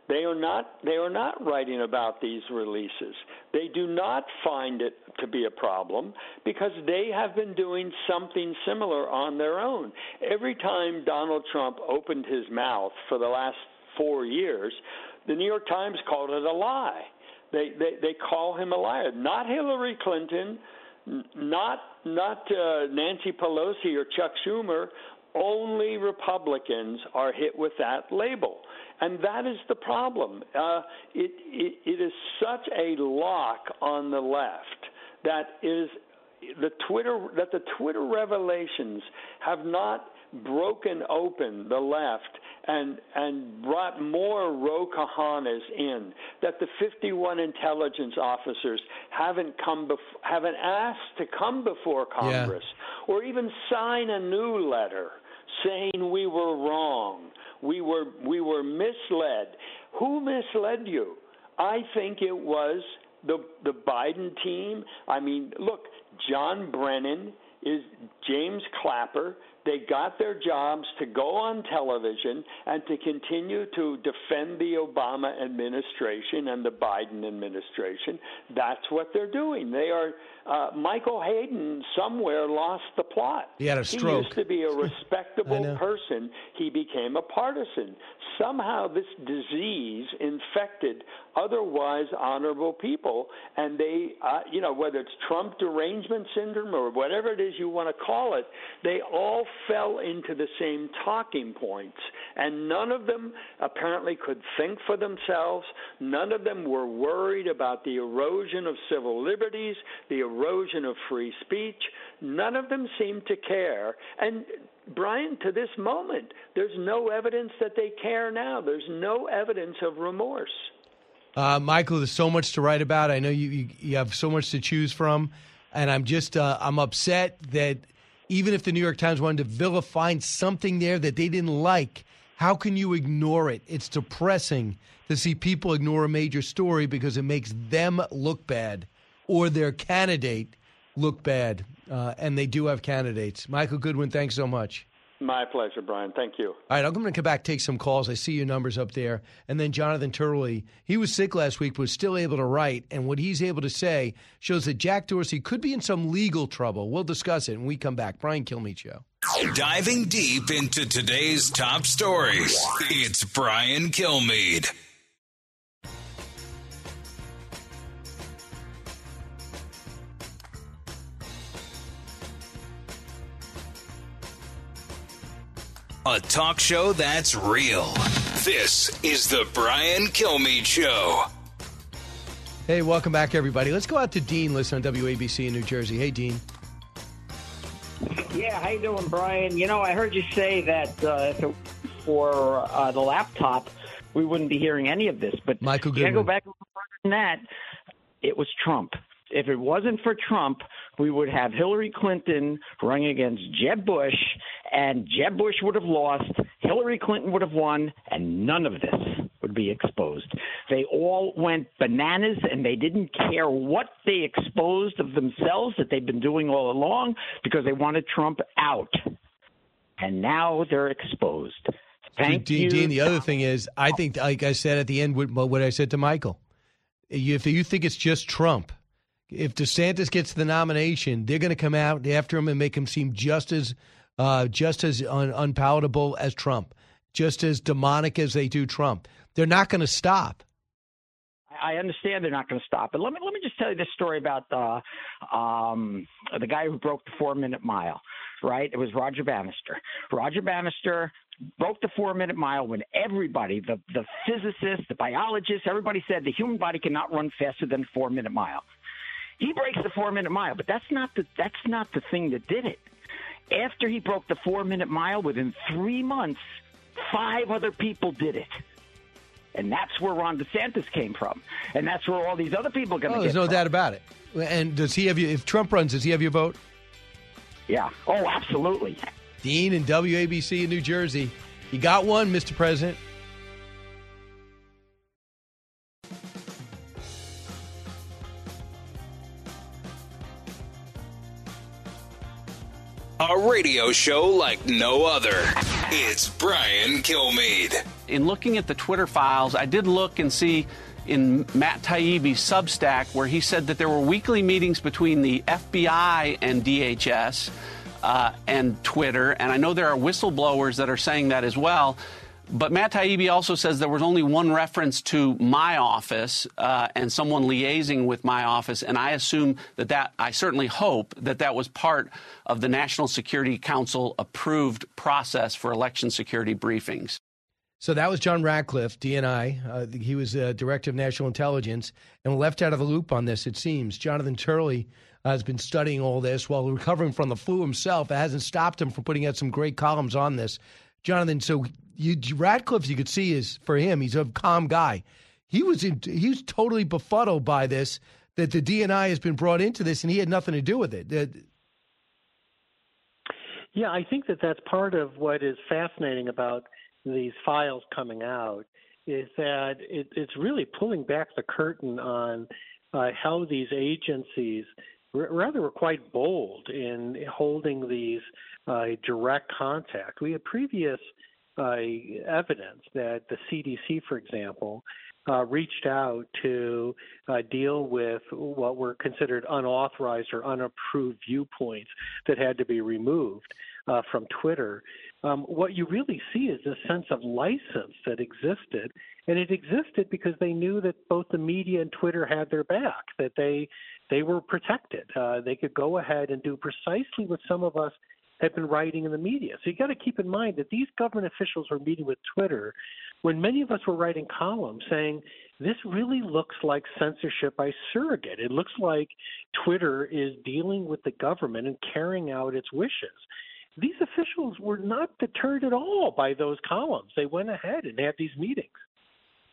They are not they are not writing about these releases. They do not find it to be a problem because they have been doing something similar on their own. Every time Donald Trump opened his mouth for the last 4 years, the New York Times called it a lie. They they they call him a liar. Not Hillary Clinton, not not uh, Nancy Pelosi or Chuck Schumer. Only Republicans are hit with that label, and that is the problem. Uh, it, it it is such a lock on the left that is the Twitter that the Twitter revelations have not broken open the left and and brought more Ro Khannas in that the 51 intelligence officers haven't come bef- haven't asked to come before Congress or even sign a new letter saying we were wrong we were we were misled. Who misled you? I think it was the the Biden team. I mean look John Brennan is James Clapper. They got their jobs to go on television and to continue to defend the Obama administration and the Biden administration. That's what they're doing. They are. Uh, Michael Hayden somewhere lost the plot. He had a stroke. He used to be a [laughs] respectable person. He became a partisan. Somehow this disease infected otherwise honorable people, and they, uh, you know, whether it's Trump derangement syndrome or whatever it is you want to call it, they all fell into the same talking points, and none of them apparently could think for themselves. None of them were worried about the erosion of civil liberties, the erosion of free speech. None of them seemed to care, and Brian, to this moment, there's no evidence that they care now. There's no evidence of remorse. Uh, Michael, there's so much to write about. I know you, you, you have so much to choose from, and I'm just uh, I'm upset that even if the New York Times wanted to vilify something there that they didn't like, how can you ignore it? It's depressing to see people ignore a major story because it makes them look bad or their candidate look bad, uh, and they do have candidates. Michael Goodwin, thanks so much. My pleasure, Brian. Thank you. All right, I'm going to come back, take some calls. I see your numbers up there. And then Jonathan Turley, he was sick last week, but was still able to write. And what he's able to say shows that Jack Dorsey could be in some legal trouble. We'll discuss it when we come back. Brian Kilmeade Show. Diving deep into today's top stories, it's Brian Kilmeade. A talk show that's real. This is the Brian Kilmeade Show. Hey, welcome back, everybody. Let's go out to Dean, listen on WABC in New Jersey. Hey, Dean. Yeah, how you doing, Brian? You know, I heard you say that uh, for uh, the laptop, we wouldn't be hearing any of this. But Michael you gotta go back a little further than that. It was Trump. If it wasn't for Trump, we would have Hillary Clinton running against Jeb Bush, and Jeb Bush would have lost, Hillary Clinton would have won, and none of this would be exposed. They all went bananas, and they didn't care what they exposed of themselves that they've been doing all along because they wanted Trump out. And now they're exposed. Thank Dean, you. Dean, the other thing is, I think, like I said at the end, what, what I said to Michael, if you think it's just Trump, if DeSantis gets the nomination, they're going to come out after him and make him seem just as, uh, just as un- unpalatable as Trump, just as demonic as they do Trump. They're not going to stop. I understand they're not going to stop. But let me let me just tell you this story about the um, the guy who broke the four minute mile. Right? It was Roger Bannister. Roger Bannister broke the four minute mile when everybody, the the physicists, the biologists, everybody said the human body cannot run faster than four minute mile. He breaks the four minute mile, but that's not the that's not the thing that did it. After he broke the four minute mile, within three months, five other people did it. And that's where Ron DeSantis came from. And that's where all these other people are going to Oh, get there's no from. doubt about it. And does he have you? If Trump runs, does he have your vote? Yeah. Oh, absolutely. Dean and WABC in New Jersey. You got one, Mr. President. Radio show like no other. It's Brian Kilmeade. In looking at the Twitter files, I did look and see in Matt Taibbi's Substack where he said that there were weekly meetings between the FBI and DHS uh, and Twitter, and I know there are whistleblowers that are saying that as well. But Matt Taibbi also says there was only one reference to my office uh, and someone liaising with my office, and I assume that that I certainly hope that that was part of the National Security Council approved process for election security briefings. So that was John Ratcliffe, DNI. Uh, he was uh, director of national intelligence and left out of the loop on this, it seems. Jonathan Turley uh, has been studying all this while recovering from the flu himself. It hasn't stopped him from putting out some great columns on this. Jonathan, so you, Ratcliffe, you could see is for him, he's a calm guy. He was in, he was totally befuddled by this that the DNI has been brought into this, and he had nothing to do with it. Yeah, I think that that's part of what is fascinating about these files coming out is that it, it's really pulling back the curtain on uh, how these agencies rather were quite bold in holding these uh, direct contact. We had previous evidence that the CDC, for example, uh, reached out to uh, deal with what were considered unauthorized or unapproved viewpoints that had to be removed uh, from Twitter. Um, what you really see is this sense of license that existed, and it existed because they knew that both the media and Twitter had their back, that they they were protected. Uh, they could go ahead and do precisely what some of us had been writing in the media. So you got to keep in mind that these government officials were meeting with Twitter when many of us were writing columns saying this really looks like censorship by surrogate. It looks like Twitter is dealing with the government and carrying out its wishes. These officials were not deterred at all by those columns. They went ahead and had these meetings.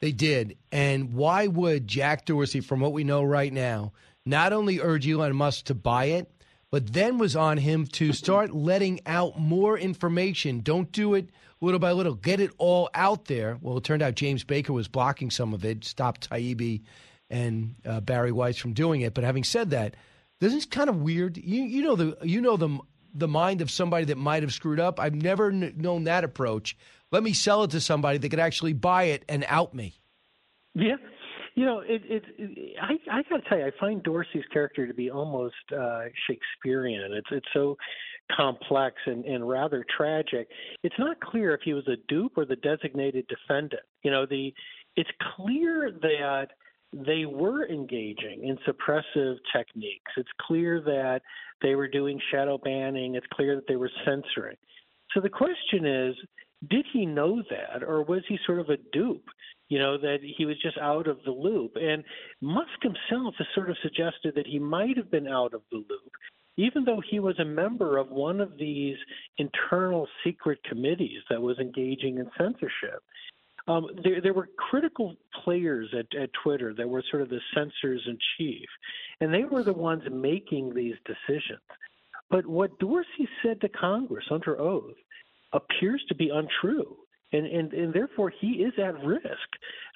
They did. And why would Jack Dorsey, from what we know right now, not only urge Elon Musk to buy it, but then was on him to start letting out more information? Don't do it little by little. Get it all out there. Well, it turned out James Baker was blocking some of it, stopped Taibbi and uh, Bari Weiss from doing it. But having said that, this is kind of weird. You you know the you know the the mind of somebody that might have screwed up. I've never kn- known that approach. Let me sell it to somebody that could actually buy it and out me. Yeah, you know, it, it, it I, I got to tell you, I find Dorsey's character to be almost uh, Shakespearean. It's it's so complex and, and rather tragic. It's not clear if he was a dupe or the designated defendant. You know, the it's clear that they were engaging in suppressive techniques. It's clear that they were doing shadow banning. It's clear that they were censoring. So the question is, did he know that, or was he sort of a dupe? You know, that he was just out of the loop. And Musk himself has sort of suggested that he might have been out of the loop, even though he was a member of one of these internal secret committees that was engaging in censorship. Um, there, there were critical players at, at Twitter that were sort of the censors in chief, and they were the ones making these decisions. But what Dorsey said to Congress under oath appears to be untrue and and, and therefore he is at risk.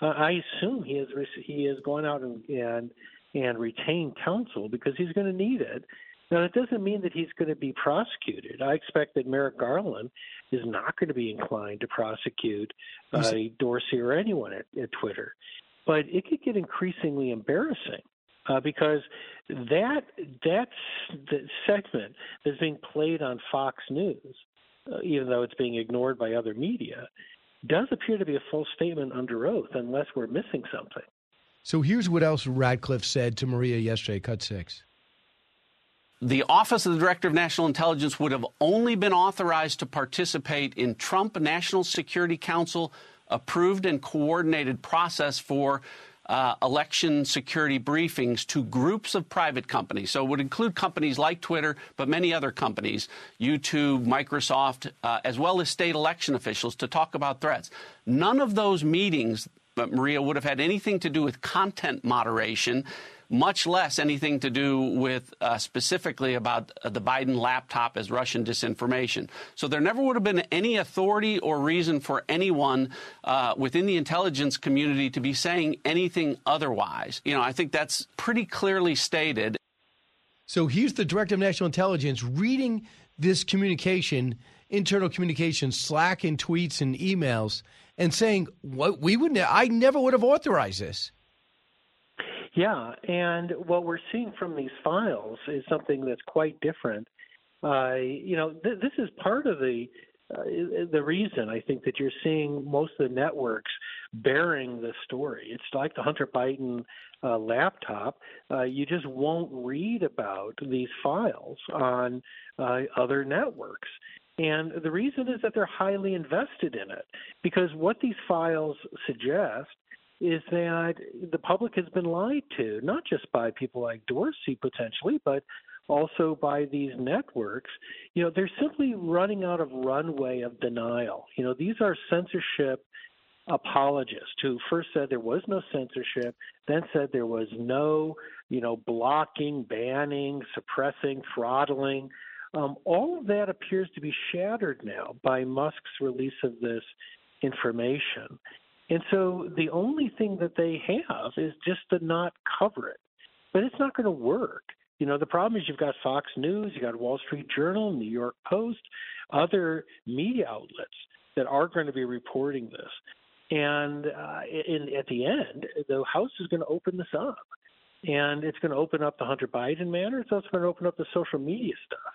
Uh, I assume he has he has gone out and and and retained counsel because he's going to need it. Now that doesn't mean that he's going to be prosecuted. I expect that Merrick Garland is not going to be inclined to prosecute uh, Dorsey or anyone at, at Twitter, but it could get increasingly embarrassing. Uh, because that that the segment that's being played on Fox News uh, even though it's being ignored by other media, does appear to be a full statement under oath, unless we're missing something. So here's what else Ratcliffe said to Maria yesterday, cut six. The Office of the Director of National Intelligence would have only been authorized to participate in Trump National Security Council approved and coordinated process for uh, election security briefings to groups of private companies. So it would include companies like Twitter, but many other companies, YouTube, Microsoft, uh, as well as state election officials to talk about threats. None of those meetings, Maria, would have had anything to do with content moderation much less anything to do with uh, specifically about uh, the Biden laptop as Russian disinformation. So there never would have been any authority or reason for anyone uh, within the intelligence community to be saying anything otherwise. You know, I think that's pretty clearly stated. So here's the Director of National Intelligence reading this communication, internal communication, Slack and tweets and emails, and saying, "What we would, ne- I never would have authorized this." Yeah, and what we're seeing from these files is something that's quite different. Uh, you know, th- this is part of the uh, the reason I think that you're seeing most of the networks bearing the story. It's like the Hunter Biden uh, laptop. Uh, you just won't read about these files on uh, other networks. And the reason is that they're highly invested in it because what these files suggest is that the public has been lied to, not just by people like Dorsey potentially, but also by these networks. You know, they're simply running out of runway of denial. You know, these are censorship apologists who first said there was no censorship, then said there was no, you know, blocking, banning, suppressing, throttling. Um, all of that appears to be shattered now by Musk's release of this information. And so the only thing that they have is just to not cover it. But it's not going to work. You know, the problem is you've got Fox News, you've got Wall Street Journal, New York Post, other media outlets that are going to be reporting this. And uh, in, at the end, the House is going to open this up. And it's going to open up the Hunter Biden matter. It's also going to open up the social media stuff.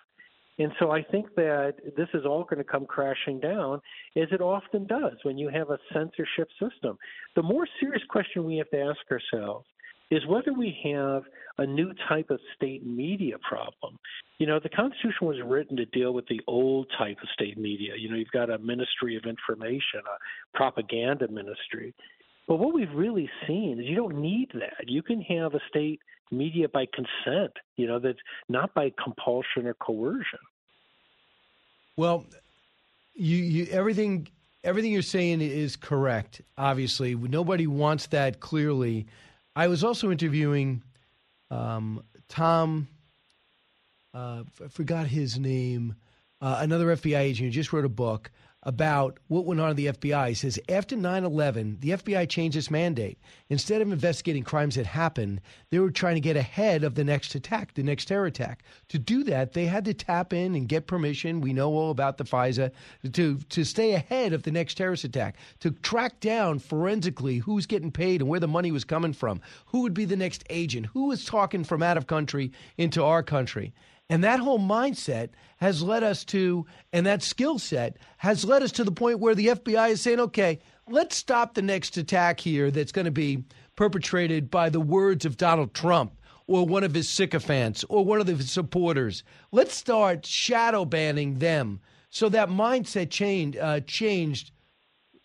And so I think that this is all going to come crashing down, as it often does when you have a censorship system. The more serious question we have to ask ourselves is whether we have a new type of state media problem. You know, the Constitution was written to deal with the old type of state media. You know, you've got a ministry of information, a propaganda ministry. But what we've really seen is you don't need that. You can have a state media by consent, you know, that's not by compulsion or coercion. Well, you, you everything everything you're saying is correct. Obviously, nobody wants that. Clearly, I was also interviewing um, Tom. Uh, I forgot his name. Uh, another FBI agent who just wrote a book about what went on in the FBI. He says after 9 11, the FBI changed its mandate. Instead of investigating crimes that happened, they were trying to get ahead of the next attack, the next terror attack. To do that, they had to tap in and get permission. We know all about the FISA to, to stay ahead of the next terrorist attack, to track down forensically who's getting paid and where the money was coming from, who would be the next agent, who was talking from out of country into our country. And that whole mindset has led us to, and that skill set has led us to the point where the FBI is saying, okay, let's stop the next attack here that's going to be perpetrated by the words of Donald Trump or one of his sycophants or one of his supporters. Let's start shadow banning them. So that mindset changed, uh, changed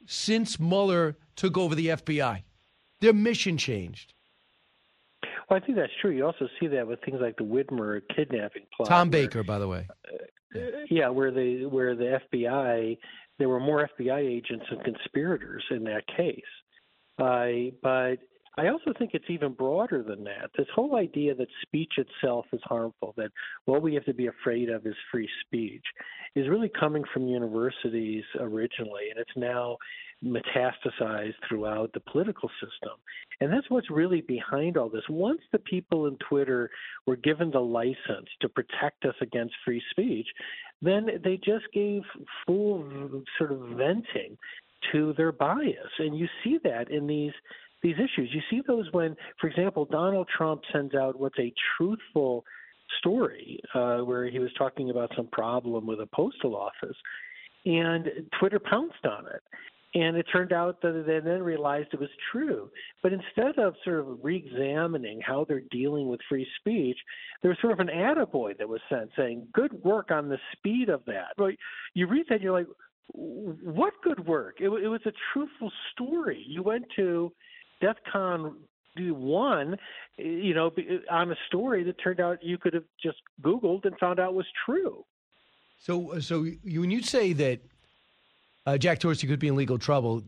since Mueller took over the FBI. Their mission changed. Well, I think that's true. You also see that with things like the Whitmer kidnapping plot. Tom where- Baker, by the way. yeah, where the where the FBI there were more FBI agents and conspirators in that case. Uh, but I also think it's even broader than that. This whole idea that speech itself is harmful, that what we have to be afraid of is free speech, is really coming from universities originally, and it's now metastasized throughout the political system. And that's what's really behind all this. Once the people in Twitter were given the license to protect us against free speech, then they just gave full sort of venting to their bias. And you see that in these these issues. You see those when, for example, Donald Trump sends out what's a truthful story uh, where he was talking about some problem with a postal office, and Twitter pounced on it. And it turned out that they then realized it was true. But instead of sort of re examining how they're dealing with free speech, there was sort of an attaboy that was sent saying, Good work on the speed of that. But you read that, and you're like, What good work? It, it was a truthful story. You went to DEF CON one, you know, on a story that turned out you could have just Googled and found out was true. So, so you, when you say that uh, Jack Dorsey could be in legal trouble,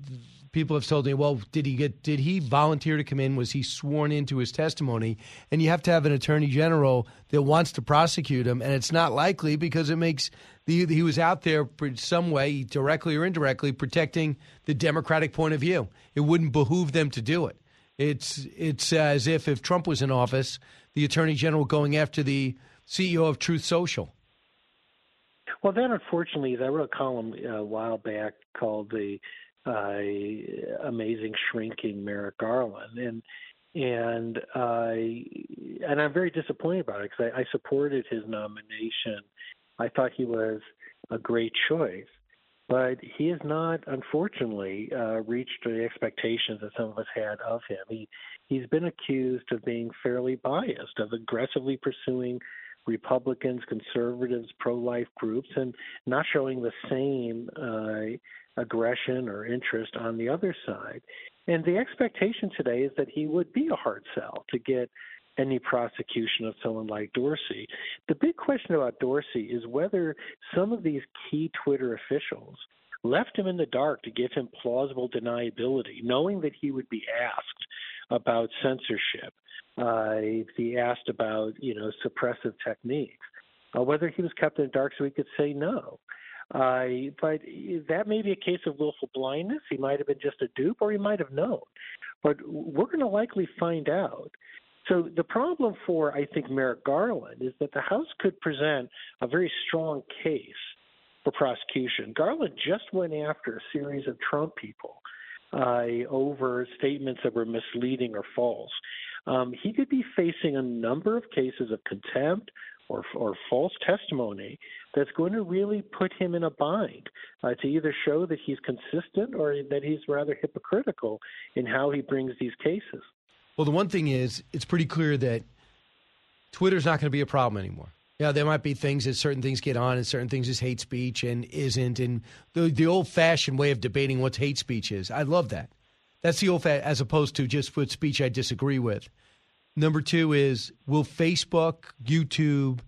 people have told me, well, did he get? Did he volunteer to come in? Was he sworn into his testimony? And you have to have an attorney general that wants to prosecute him, and it's not likely because it makes the he was out there some way, directly or indirectly, protecting the Democratic point of view. It wouldn't behoove them to do it. It's it's as if if Trump was in office, the attorney general going after the CEO of Truth Social. Well, that unfortunately, I wrote a column uh, a while back called "The uh, Amazing Shrinking Merrick Garland," and and I and I'm very disappointed about it because I, I supported his nomination. I thought he was a great choice, but he has not, unfortunately, uh, reached the expectations that some of us had of him. He he's been accused of being fairly biased, of aggressively pursuing Republicans, conservatives, pro life groups, and not showing the same uh, aggression or interest on the other side. And the expectation today is that he would be a hard sell to get any prosecution of someone like Dorsey. The big question about Dorsey is whether some of these key Twitter officials left him in the dark to give him plausible deniability, knowing that he would be asked about censorship uh, if he asked about you know suppressive techniques, uh, whether he was kept in the dark so he could say no. Uh, but that may be a case of willful blindness. He might have been just a dupe, or he might have known. But we're going to likely find out. So the problem for I think Merrick Garland is that the House could present a very strong case for prosecution. Garland just went after a series of Trump people uh, over statements that were misleading or false um, he could be facing a number of cases of contempt or, or false testimony that's going to really put him in a bind uh, to either show that he's consistent or that he's rather hypocritical in how he brings these cases. Well, the one thing is, it's pretty clear that Twitter's not going to be a problem anymore. Yeah, there might be things that certain things get on, and certain things is hate speech and isn't, and the the old fashioned way of debating what hate speech is. I love that. That's the old fa- as opposed to just what speech I disagree with. Number two is will Facebook, YouTube,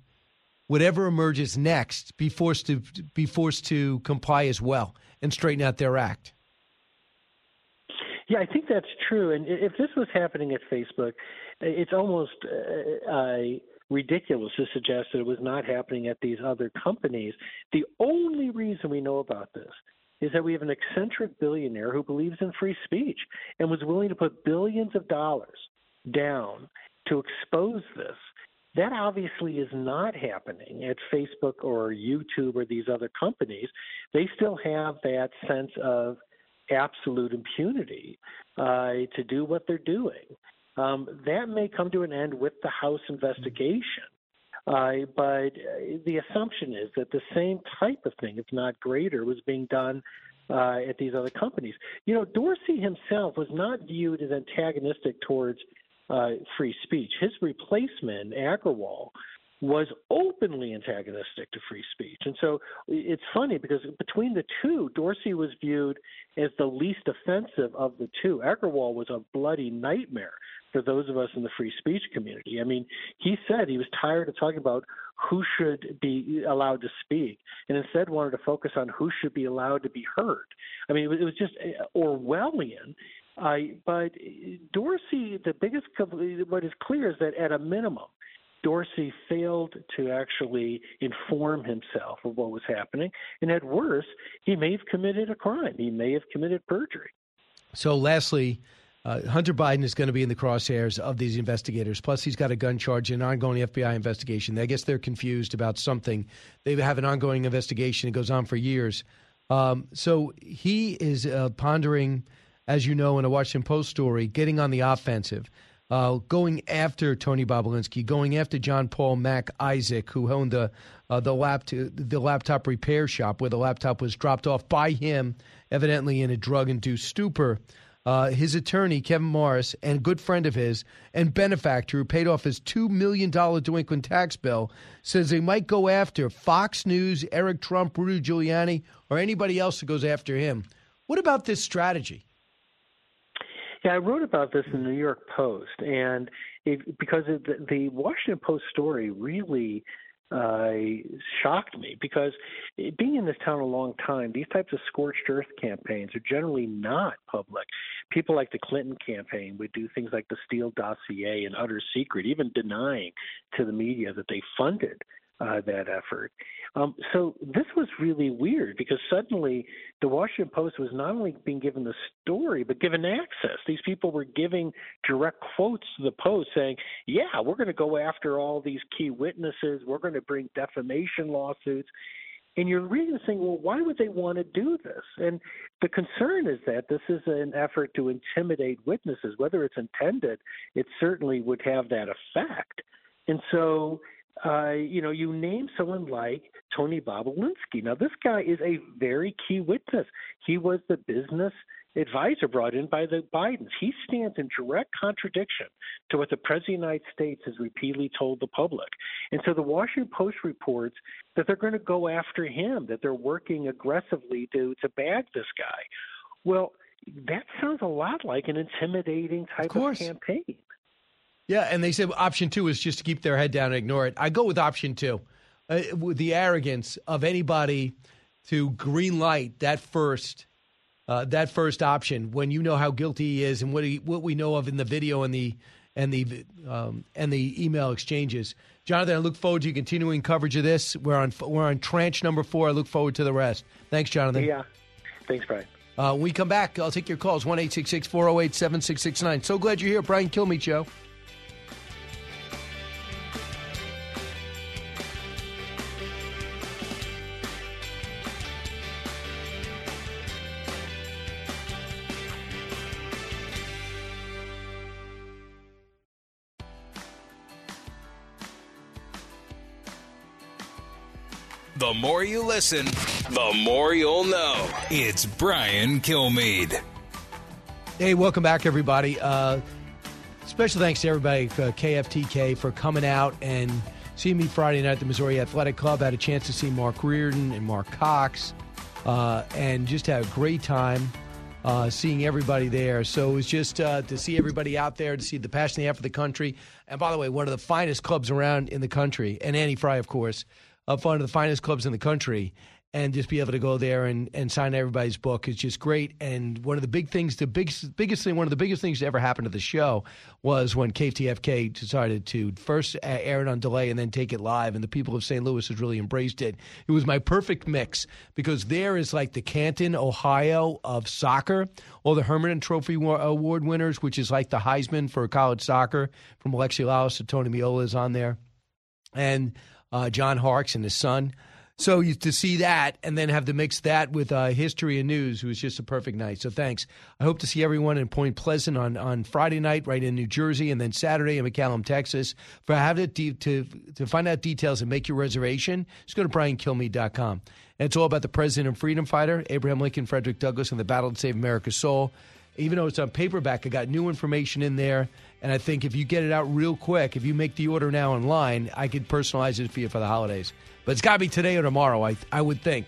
whatever emerges next, be forced to be forced to comply as well and straighten out their act? Yeah, I think that's true. And if this was happening at Facebook, it's almost uh, uh, ridiculous to suggest that it was not happening at these other companies. The only reason we know about this is that we have an eccentric billionaire who believes in free speech and was willing to put billions of dollars down to expose this. That obviously is not happening at Facebook or YouTube or these other companies. They still have that sense of absolute impunity uh, to do what they're doing. Um, that may come to an end with the House investigation. Uh, but the assumption is that the same type of thing, if not greater, was being done uh, at these other companies. You know, Dorsey himself was not viewed as antagonistic towards uh, free speech. His replacement, Agrawal, was openly antagonistic to free speech. And so it's funny because between the two, Dorsey was viewed as the least offensive of the two. Agrawal was a bloody nightmare for those of us in the free speech community. I mean, he said he was tired of talking about who should be allowed to speak and instead wanted to focus on who should be allowed to be heard. I mean, it was, it was just uh, Orwellian. But Dorsey, the biggest, what is clear is that at a minimum, Dorsey failed to actually inform himself of what was happening. And at worst, he may have committed a crime. He may have committed perjury. So, lastly, uh, Hunter Biden is going to be in the crosshairs of these investigators. Plus, he's got a gun charge and an ongoing FBI investigation. I guess they're confused about something. They have an ongoing investigation. It goes on for years. Um, so he is uh, pondering, as you know, in a Washington Post story, getting on the offensive, uh, going after Tony Bobulinski, going after John Paul Mac Isaac, who owned the uh, the laptop the laptop repair shop where the laptop was dropped off by him, evidently in a drug induced stupor uh, his attorney, Kevin Morris, and good friend of his and benefactor who paid off his $2 million delinquent tax bill, says they might go after Fox News, Eric Trump, Rudy Giuliani, or anybody else who goes after him. What about this strategy? Yeah, I wrote about this in the New York Post, and it, because the, the Washington Post story really uh, shocked me because being in this town a long time, these types of scorched earth campaigns are generally not public. People like the Clinton campaign would do things like the Steele dossier in utter secret, even denying to the media that they funded uh, that effort. Um, so this was really weird because suddenly the Washington Post was not only being given the story, but given access. These people were giving direct quotes to the Post saying, yeah, we're going to go after all these key witnesses. We're going to bring defamation lawsuits. And you're reading saying, well, why would they want to do this? And the concern is that this is an effort to intimidate witnesses. Whether it's intended, it certainly would have that effect. And so uh, you know, you name someone like Tony Bobulinski. Now, this guy is a very key witness. He was the business advisor brought in by the Bidens. He stands in direct contradiction to what the President of the United States has repeatedly told the public. And so the Washington Post reports that they're going to go after him, that they're working aggressively to, to bag this guy. Well, that sounds a lot like an intimidating type of, of campaign. Yeah, and they said option two is just to keep their head down and ignore it. I go with option two. Uh, with the arrogance of anybody to green light that first uh, that first option when you know how guilty he is and what he, what we know of in the video and the and the um, and the email exchanges. Jonathan, I look forward to your continuing coverage of this. We're on we're on tranche number four. I look forward to the rest. Thanks, Jonathan. Yeah, thanks, Brian. Uh, when we come back, I'll take your calls one eight six six four zero eight seven six six nine. So glad you're here, Brian Kilmeade Show. More you listen, the more you'll know. It's Brian Kilmeade. Hey, welcome back, everybody. Uh, special thanks to everybody, uh, KFTK, for coming out and seeing me Friday night at the Missouri Athletic Club. I had a chance to see Mark Reardon and Mark Cox uh, and just had a great time uh, seeing everybody there. So it was just uh, to see everybody out there, to see the passion they have for the country. And by the way, one of the finest clubs around in the country, and Annie Fry, of course of one of the finest clubs in the country and just be able to go there and, and sign everybody's book is just great. And one of the big things, the biggest biggest thing, one of the biggest things to ever happen to the show was when KTFK decided to first air it on delay and then take it live. And the people of St. Louis has really embraced it. It was my perfect mix because there is like the Canton, Ohio of soccer, all the Hermann Trophy Award winners, which is like the Heisman for college soccer, from Alexi Lalas to Tony Meola is on there, and uh, John Harkes and his son. So you, to see that and then have to mix that with uh, history and news was just a perfect night. So thanks. I hope to see everyone in Point Pleasant on, on Friday night, right in New Jersey, and then Saturday in McAllen, Texas. For have it de- to to find out details and make your reservation, just go to briankilmeade.com. And it's all about the president and freedom fighter, Abraham Lincoln, Frederick Douglass, and the battle to save America's soul. Even though it's on paperback, I got new information in there. And I think if you get it out real quick, if you make the order now online, I could personalize it for you for the holidays. But it's got to be today or tomorrow, I, I would think.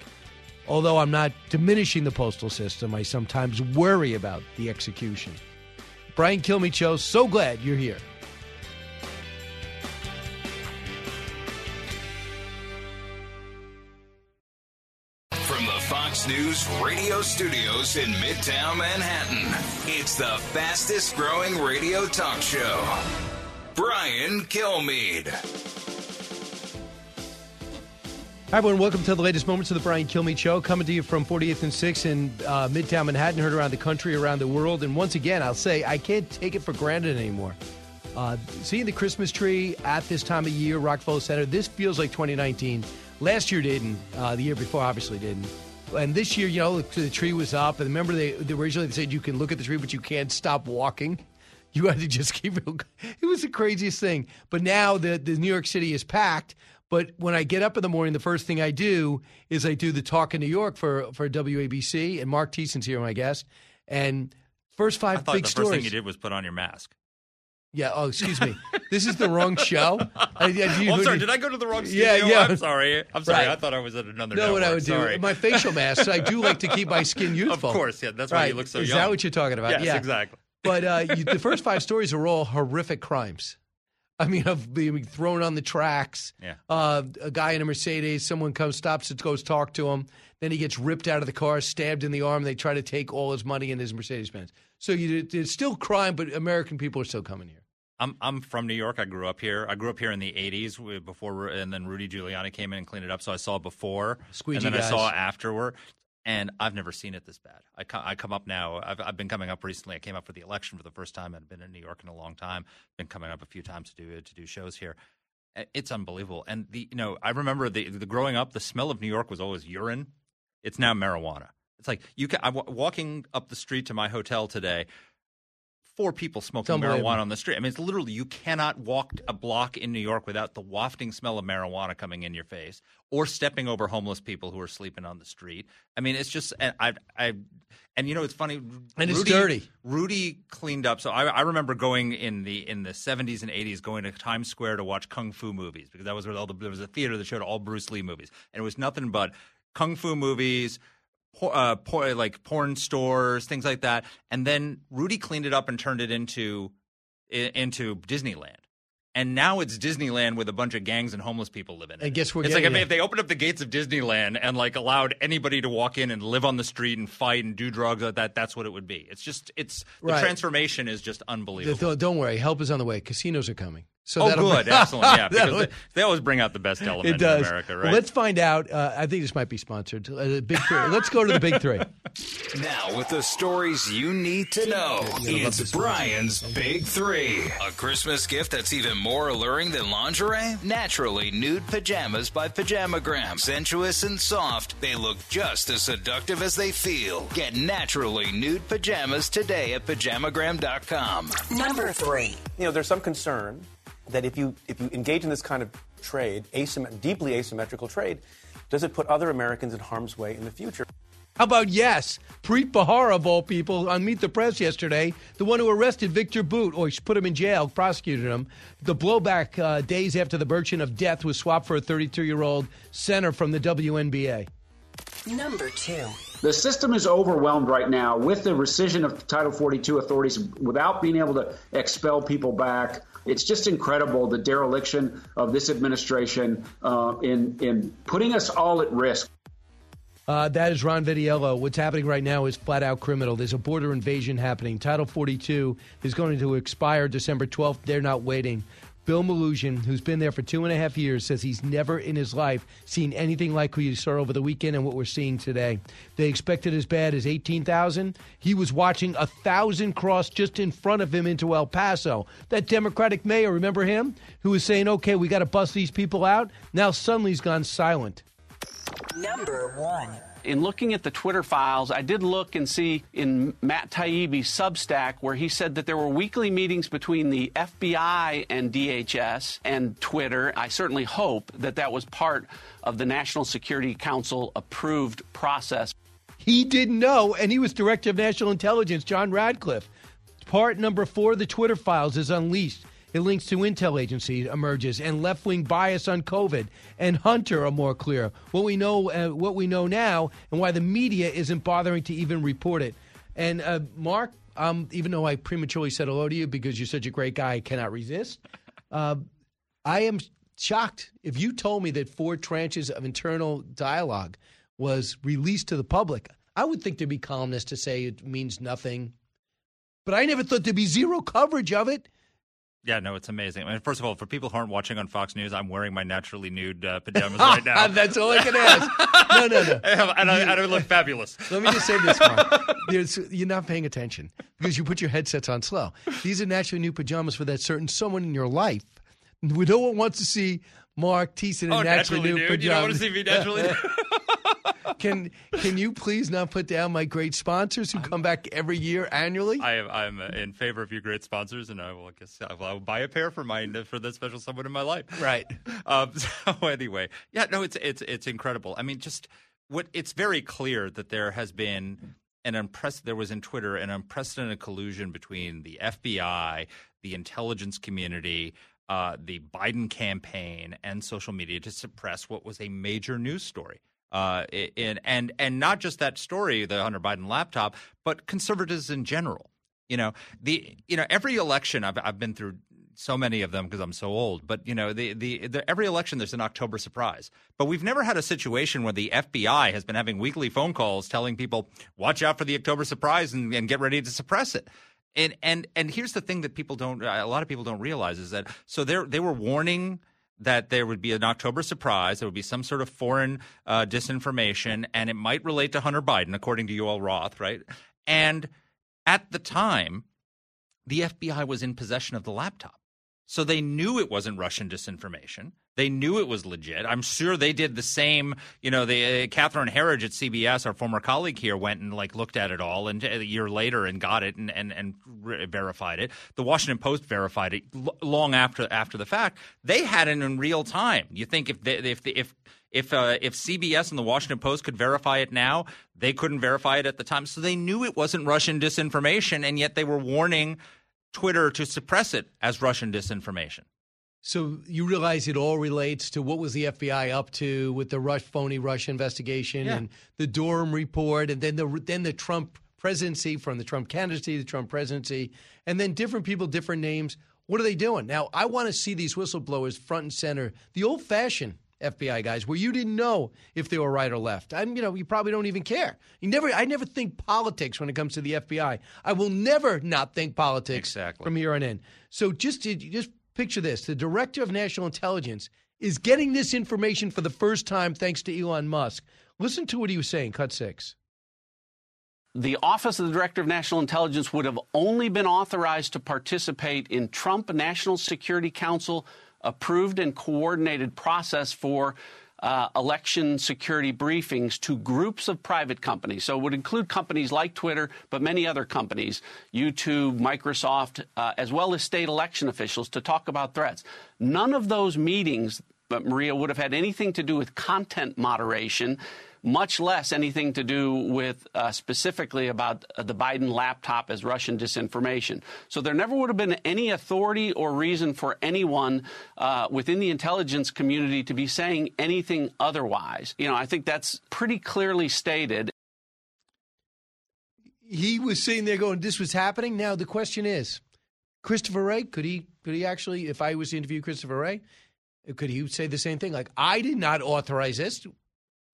Although I'm not diminishing the postal system, I sometimes worry about the execution. Brian Kilmeade so glad you're here. News radio studios in Midtown Manhattan, it's the fastest growing radio talk show. Brian Kilmeade. Hi, everyone. Welcome to the latest moments of the Brian Kilmeade Show, coming to you from 48th and 6th in uh, Midtown Manhattan, heard around the country, around the world. And once again, I'll say I can't take it for granted anymore. Uh, seeing the Christmas tree at this time of year, Rockefeller Center, this feels like 2019. Last year didn't. Uh, the year before obviously didn't. And this year, you know, the tree was up. And remember, they, originally they said you can look at the tree, but you can't stop walking. [laughs] You had to just keep [laughs] it. It was the craziest thing. But now the, the New York City is packed. But when I get up in the morning, the first thing I do is I do the talk in New York for for WABC, and Mark Thiessen's here, my guest. And first five I thought big the stories. first thing you did was put on your mask. Yeah. Oh, excuse me. this is the wrong show. I, I, do you- Oh, I'm sorry. who- Did I go to the wrong studio? Yeah, yeah. I'm sorry. I'm sorry. Right. I thought I was at another. No, what I would Sorry. do, my facial mask. I do like to keep my skin youthful. Of course, yeah. That's why you look so Is young. Is that what you're talking about? Yes, yeah, exactly. But uh, you, the first five stories are all horrific crimes. I mean, of being thrown on the tracks. Yeah. Uh, a guy in a Mercedes, someone comes, stops, it goes talk to him. Then he gets ripped out of the car, stabbed in the arm. They try to take all his money and his Mercedes Benz. So you, it's still crime, but American people are still coming here. I'm I'm from New York. I grew up here. I grew up here in the '80s before, and then Rudy Giuliani came in and cleaned it up. So I saw it before, Squeegee and then guys. I saw it afterward. And I've never seen it this bad. I, co- I come up now. I've, I've been coming up recently. I came up for the election for the first time. I've been in New York in a long time. Been coming up a few times to do to do shows here. It's unbelievable. And the you know I remember the, the growing up. The smell of New York was always urine. It's now marijuana. It's like you can. I'm walking up the street to my hotel today four people smoking marijuana on the street. I mean, it's literally you cannot walk a block in New York without the wafting smell of marijuana coming in your face, or stepping over homeless people who are sleeping on the street. I mean, it's just and I, I, and you know, it's funny. And it's Rudy- dirty. Rudy cleaned up. So I, I remember going in the in the seventies and eighties, going to Times Square to watch kung fu movies because that was where all the there was a theater that showed all Bruce Lee movies, and it was nothing but kung fu movies uh, por- like porn stores, things like that. And then Rudy cleaned it up and turned it into into Disneyland. And now it's Disneyland with a bunch of gangs and homeless people living in it. And guess we're It's like if, if they opened up the gates of Disneyland and like allowed anybody to walk in and live on the street and fight and do drugs like that, that's what it would be. It's just it's the Right. transformation is just unbelievable. Don't worry, help is on the way. Casinos are coming. So oh, good, bring- excellent, yeah. [laughs] Because That'll- they, they always bring out the best element it does. in America, right? Well, let's find out. Uh, I think this might be sponsored. Uh, the big three. [laughs] Let's go to the big three. Now, with the stories you need to know, it's Brian's Big Three. A Christmas gift that's even more alluring than lingerie? Naturally nude pajamas by Pajamagram. Sensuous and soft, they look just as seductive as they feel. Get naturally nude pajamas today at pajamagram.com. Number three. You know, there's some concern that if you if you engage in this kind of trade, asym- deeply asymmetrical trade, does it put other Americans in harm's way in the future? How about yes? Preet Bharara, of all people, on Meet the Press yesterday, the one who arrested Viktor Bout, or put him in jail, prosecuted him. The blowback uh, days after the merchant of death was swapped for a 32 year old center from the WNBA. Number two. The system is overwhelmed right now with the rescission of Title 42 authorities without being able to expel people back. It's just incredible the dereliction of this administration uh, in in putting us all at risk. Uh, that is Ron Vitiello. What's happening right now is flat out criminal. There's a border invasion happening. Title 42 is going to expire December 12th. They're not waiting. Bill Melugin, who's been there for two and a half years, says he's never in his life seen anything like what you saw over the weekend and what we're seeing today. They expected as bad as 18,000. He was watching a thousand cross just in front of him into El Paso. That Democratic mayor, remember him? Who was saying, okay, we got to bust these people out? Now suddenly he's gone silent. Number one. In looking at the Twitter files, I did look and see in Matt Taibbi's Substack where he said that there were weekly meetings between the FBI and DHS and Twitter. I certainly hope that that was part of the National Security Council approved process. He didn't know, and he was director of national intelligence, John Ratcliffe. Part number four of the Twitter files is unleashed. It links to intel agencies emerges and left wing bias on COVID and Hunter are more clear. What we know, uh, what we know now, and why the media isn't bothering to even report it. And uh, Mark, um, even though I prematurely said hello to you because you're such a great guy, I cannot resist. Uh, I am shocked if you told me that four tranches of internal dialogue was released to the public. I would think there'd be columnists to say it means nothing, but I never thought there'd be zero coverage of it. Yeah, no, it's amazing. I mean, first of all, for people who aren't watching on Fox News, I'm wearing my naturally nude uh, pajamas right [laughs] now. That's all I can ask. No, no, no. [laughs] and, I, and I look fabulous. Let me just say this, Mark. [laughs] There's, you're not paying attention because you put your headsets on slow. These are naturally new pajamas for that certain someone in your life. No one wants to see Mark Thiessen in oh, naturally, naturally nude? pajamas. You don't want to see me naturally nude? Can can you please not put down my great sponsors who come back every year annually? I am I'm in favor of your great sponsors, and I will I guess I will, I will buy a pair for my for that special someone in my life. Right. Um, [laughs] so anyway, yeah, no, it's it's it's incredible. I mean, just what it's very clear that there has been an unprec- there was in Twitter an unprecedented collusion between the FBI, the intelligence community. Uh, the Biden campaign and social media to suppress what was a major news story. Uh, in, and and not just that story, the Hunter Biden laptop, but conservatives in general. You know, the you know every election I've I've been through so many of them because I'm so old. But you know, the, the, the every election there's an October surprise. But we've never had a situation where the FBI has been having weekly phone calls telling people, "Watch out for the October surprise and, and get ready to suppress it." And and and here's the thing that people don't, a lot of people don't realize is that so they they were warning that there would be an October surprise. There would be some sort of foreign uh, disinformation, and it might relate to Hunter Biden, according to Yoel Roth, right? And at the time, the FBI was in possession of the laptop. So they knew it wasn't Russian disinformation. They knew it was legit. I'm sure they did the same. You know, the uh, Catherine Herridge at CBS, our former colleague here, went and like looked at it all, and a year later and got it and and, and re- verified it. The Washington Post verified it l- long after after the fact. They had it in real time. You think if they, if if if uh, if CBS and the Washington Post could verify it now, they couldn't verify it at the time. So they knew it wasn't Russian disinformation, and yet they were warning Twitter to suppress it as Russian disinformation. So you realize it all relates to what was the FBI up to with the Rush phony Russia investigation Yeah. and the Durham report, and then the then the Trump presidency from the Trump candidacy, the Trump presidency, and then different people, different names. What are they doing now? I want to see these whistleblowers front and center, the old-fashioned FBI guys, where you didn't know if they were right or left. I'm, you know, you probably don't even care. You never, I never think politics when it comes to the FBI. I will never not think politics Exactly. from here on in. So just just picture this: the director of national intelligence is getting this information for the first time thanks to Elon Musk. Listen to what he was saying. Cut six. the Office of the Director of National Intelligence would have only been authorized to participate in Trump National Security Council approved and coordinated process for uh, election security briefings to groups of private companies. So it would include companies like Twitter, but many other companies, YouTube, Microsoft, uh, as well as state election officials to talk about threats. None of those meetings, but Maria, would have had anything to do with content moderation much less anything to do with uh, specifically about uh, the Biden laptop as Russian disinformation. So there never would have been any authority or reason for anyone uh, within the intelligence community to be saying anything otherwise. You know, I think that's pretty clearly stated. He was sitting there going, "This was happening." Now the question is, Christopher Wray could he could he actually, if I was to interview Christopher Wray, could he say the same thing? Like, I did not authorize this.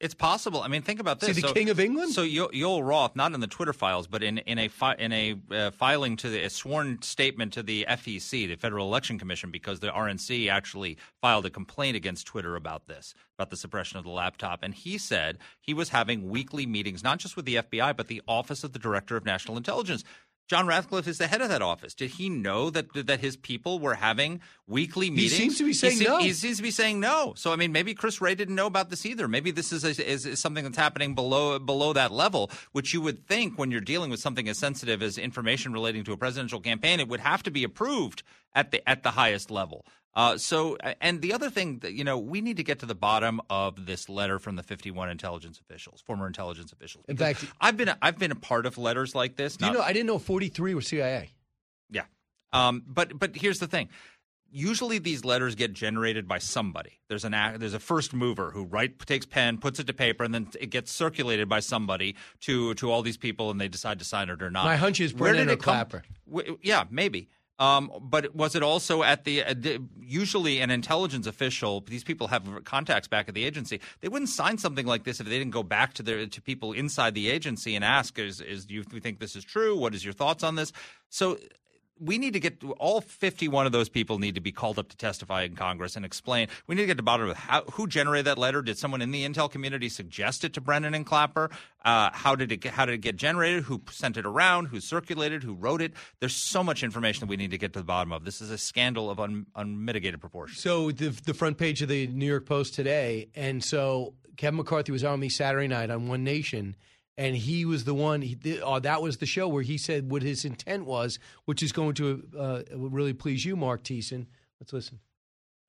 It's possible. I mean, think about Is this. he the So- king of England? So Yoel Roth, not in the Twitter files, but in in a fi- in a uh, filing to the a sworn statement to the FEC, the Federal Election Commission, because the RNC actually filed a complaint against Twitter about this, about the suppression of the laptop, and he said he was having weekly meetings, not just with the FBI, but the Office of the Director of National Intelligence. John Ratcliffe is the head of that office. Did he know that that his people were having weekly meetings? He seems to be saying se- no. He seems to be saying no. So I mean, maybe Chris Wray didn't know about this either. Maybe this is, a, is, is something that's happening below below that level, which you would think when you're dealing with something as sensitive as information relating to a presidential campaign, it would have to be approved at the at the highest level. Uh, so, and the other thing that you know, we need to get to the bottom of this letter from the 51 intelligence officials, former intelligence officials. In fact- I've been I've been a part of letters like this. Do you know? I didn't know 43 were CIA. yeah. Um, but but here's the thing. Usually these letters get generated by somebody. There's an there's a first mover who write takes pen, puts it to paper, and then it gets circulated by somebody to to all these people, and they decide to sign it or not. My hunch is Where Brennan did or it come- Clapper. W- yeah, maybe. Um, but was it also at the uh, di- usually an intelligence official? These people have contacts back at the agency. They wouldn't sign something like this if they didn't go back to their to people inside the agency and ask, "Is, is do you think this is true? What is your thoughts on this?" So we need to get all 51 of those people need to be called up to testify in Congress and explain. We need to get to the bottom of how, who generated that letter. Did someone in the intel community suggest it to Brennan and Clapper? Uh, how did it how did it get generated? Who sent it around? Who circulated? Who wrote it? There's so much information that we need to get to the bottom of. This is a scandal of un, unmitigated proportions. So the the front page of the New York Post today, and so Kevin McCarthy was on me Saturday night on One Nation, and he was the one. He, th- oh, that was the show where he said what his intent was, which is going to uh, really please you, Mark Thiessen. Let's listen.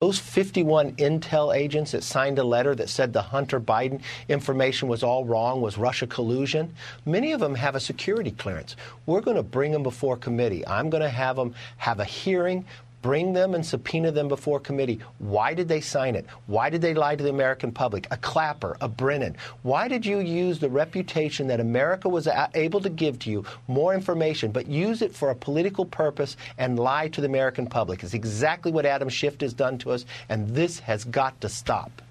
Those 51 intel agents that signed a letter that said the Hunter Biden information was all wrong, was Russia collusion, many of them have a security clearance. We're going to bring them before committee. I'm going to have them have a hearing. Bring them and subpoena them before committee. Why did they sign it? Why did they lie to the American public? A Clapper, a Brennan. Why did you use the reputation that America was able to give to you more information, but use it for a political purpose and lie to the American public? It's exactly what Adam Schiff has done to us, and this has got to stop.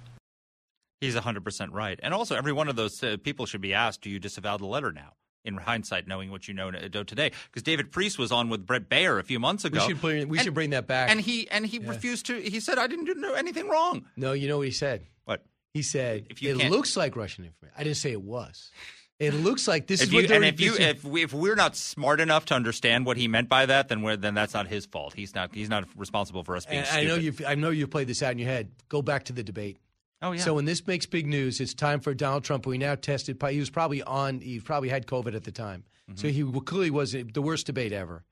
He's 100% right. And also, every one of those uh, people should be asked, do you disavow the letter now? In hindsight, knowing what you know, know uh, today, because David Priess was on with Bret Baier a few months ago. We should bring, we and, should bring that back. and he and he Yeah. refused to. He said, "I didn't do anything wrong." No, you know what he said? What? He said, If you it looks like Russian information. I didn't say it was. It looks like this if is you, what they're and if you if we, if we're not smart enough to understand what he meant by that, then we're, then that's not his fault. He's not he's not responsible for us being. I know you. I know you played this out in your head. Go back to the debate. Oh yeah. So when this makes big news, it's time for Donald Trump. We now tested. He was probably on. He probably had COVID at the time, so he clearly was the worst debate ever.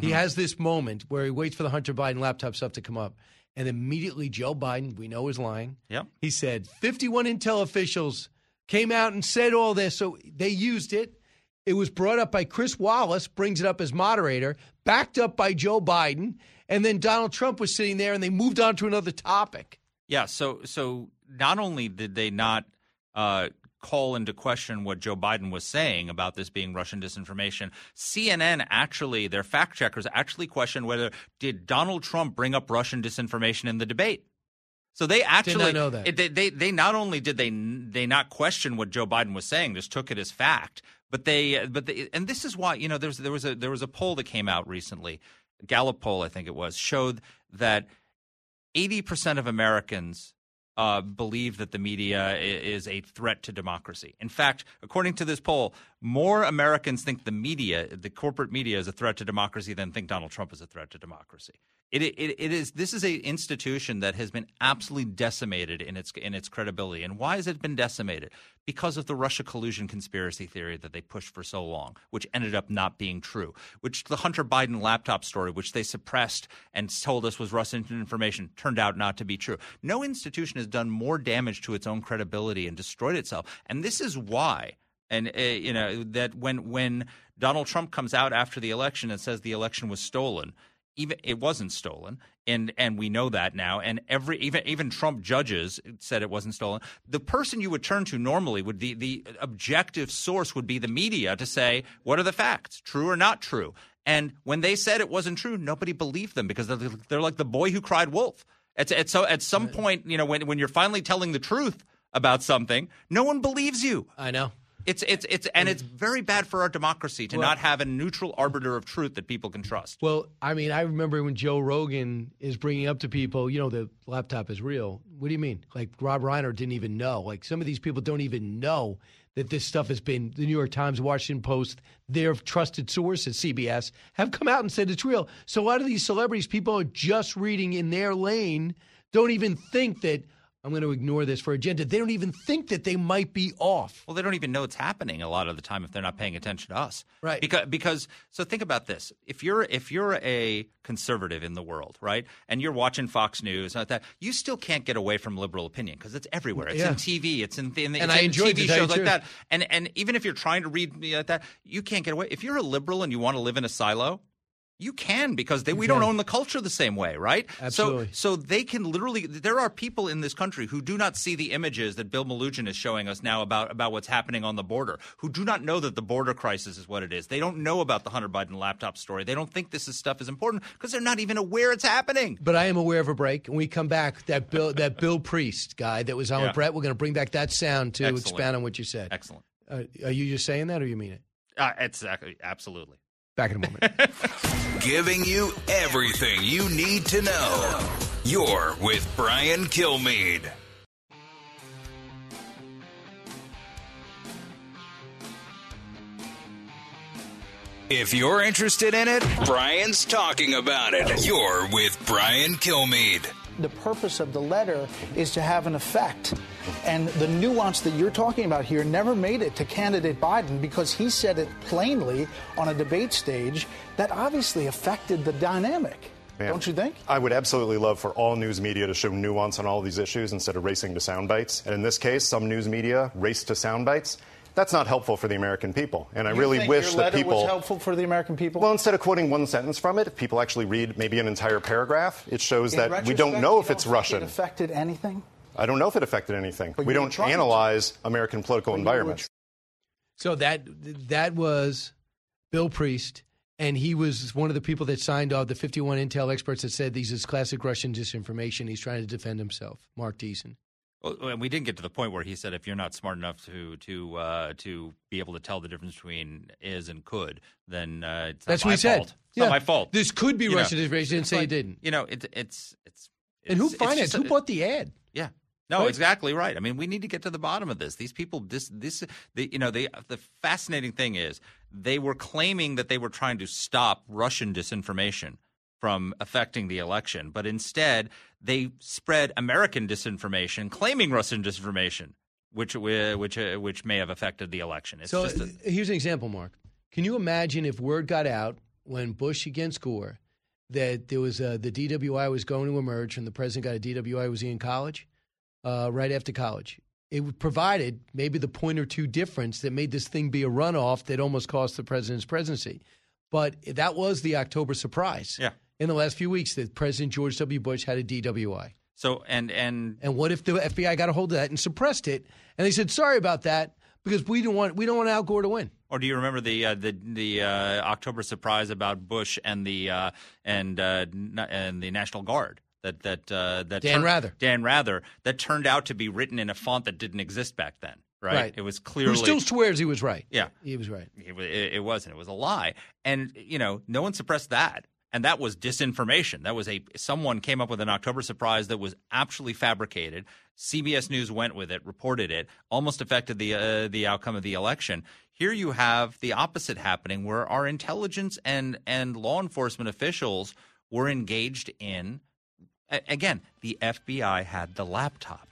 He Mhm. has this moment where he waits for the Hunter Biden laptop stuff to come up, and immediately Joe Biden, we know is lying. Yep. He said 51 intel officials came out and said all this, so they used it. It was brought up by Chris Wallace, brings it up as moderator, backed up by Joe Biden, and then Donald Trump was sitting there, and they moved on to another topic. Yeah. So so not only did they not uh, call into question what Joe Biden was saying about this being Russian disinformation, CNN actually their fact checkers actually questioned whether did Donald Trump bring up Russian disinformation in the debate. So they actually know that. they, they they not only did they they not question what Joe Biden was saying, just took it as fact, but they but they, and this is why you know there's there was a there was a poll that came out recently, Gallup poll I think it was showed that 80% of Americans uh, believe that the media is a threat to democracy. In fact, according to this poll, more Americans think the media, the corporate media, is a threat to democracy than think Donald Trump is a threat to democracy. It, it, it is. This is a institution that has been absolutely decimated in its in its credibility. And why has it been decimated? Because of the Russia collusion conspiracy theory that they pushed for so long, which ended up not being true. Which the Hunter Biden laptop story, which they suppressed and told us was Russian information, turned out not to be true. No institution has done more damage to its own credibility and destroyed itself. And this is why and uh, you know that when when Donald Trump comes out after the election and says the election was stolen, even it wasn't stolen, and and we know that now. And every even even Trump judges said it wasn't stolen. The person you would turn to normally would be the objective source would be the media to say what are the facts, true or not true. And when they said it wasn't true, nobody believed them because they're, they're like the boy who cried wolf. At, at so at some point, you know, when when you're finally telling the truth about something, no one believes you. I know. It's it's it's and it's very bad for our democracy to Well- not have a neutral arbiter of truth that people can trust. Well, I mean, I remember when Joe Rogan is bringing up to people, you know, the laptop is real. What do you mean? Like Rob Reiner didn't even know. Like some of these people don't even know that this stuff has been. The New York Times, Washington Post, their trusted sources, CBS, have come out and said it's real. So a lot of these celebrities, people are just reading in their lane, don't even think that. I'm going to ignore this for agenda. They don't even think that they might be off. Well, they don't even know it's happening a lot of the time if they're not paying attention to us. Right. Because because so think about this. If you're if you're a conservative in the world, right, and you're watching Fox News and like that, you still can't get away from liberal opinion because it's everywhere. It's Yeah. in TV. It's in, in, And it's I in enjoy TV shows like that. And and even if you're trying to read you know, that, you can't get away. If you're a liberal and you want to live in a silo. You can because they, we don't own the culture the same way, right? Absolutely. So, so they can literally. There are people in this country who do not see the images that Bill Melugin is showing us now about about what's happening on the border. Who do not know that the border crisis is what it is. They don't know about the Hunter Biden laptop story. They don't think this is stuff is important because they're not even aware it's happening. But I am aware of a break. When we come back, that Bill that Bill Priess guy that was on Yeah. with Bret, we're going to bring back that sound to Excellent. expand on what you said. Excellent. Uh, are you just saying that, or you mean it? Uh, exactly, absolutely. Back in a moment. [laughs] Giving you everything you need to know. You're with Brian Kilmeade. If you're interested in it, Brian's talking about it. You're with Brian Kilmeade. The purpose of the letter is to have an effect. And the nuance that you're talking about here never made it to candidate Biden because he said it plainly on a debate stage that obviously affected the dynamic. Man, Don't you think? I would absolutely love for all news media to show nuance on all these issues instead of racing to sound bites. And in this case, some news media race to sound bites. That's not helpful for the American people. And I You really wish that people. was helpful for the American people. Well, instead of quoting one sentence from it, if people actually read maybe an entire paragraph, it shows In that we don't know if it's Russian. It affected anything? I don't know if it affected anything. But we don't trying to. analyze American political But you were environments. So that that was Bill Priess, and he was one of the people that signed off the 51 intel experts that said these is classic Russian disinformation. He's trying to defend himself. Marc Thiessen. Well, and we didn't get to the point where he said if you're not smart enough to to uh, to be able to tell the difference between is and could, then uh, it's not That's my what he said. fault. It's Yeah. not my fault. This could be You know, Russian disinformation. He didn't say but, it didn't. You know, it, it's it's And who it's- it's financed? just Who bought the ad? Yeah. No, Right? exactly right. I mean, we need to get to the bottom of this. These people, this, this, the, you know, the the fascinating thing is they were claiming that they were trying to stop Russian disinformation from affecting the election, but instead they spread American disinformation, claiming Russian disinformation, which which uh, which may have affected the election. It's so just a, uh, here's an example, Mark. Can you imagine if word got out when Bush against Gore that there was a, the DWI was going to emerge and the president got a DWI was he in college? Uh, right after college. It provided maybe the point or two difference that made this thing be a runoff that almost cost the president's presidency. But that was the October surprise. Yeah. In the last few weeks, that President George W. Bush had a DWI. so and and And what if the FBI got a hold of that and suppressed it? And they said, "Sorry about that, because we don't want we don't want Al Gore to win." Or do you remember the uh, the the uh, October surprise about Bush and the uh, and uh, and the National Guard that that uh, that Dan Rather. Dan Rather that turned out to be written in a font that didn't exist back then. Right? Right. It was clearly Who still swears he was right? yeah He was right. it, it, it wasn't. It was a lie, and you know no one suppressed that. And that was disinformation. That was a someone came up with an October surprise that was actually fabricated. CBS News went with it, reported it, almost affected the uh, the outcome of the election. Here you have the opposite happening, where our intelligence and and law enforcement officials were engaged in. Again, the FBI had the laptop.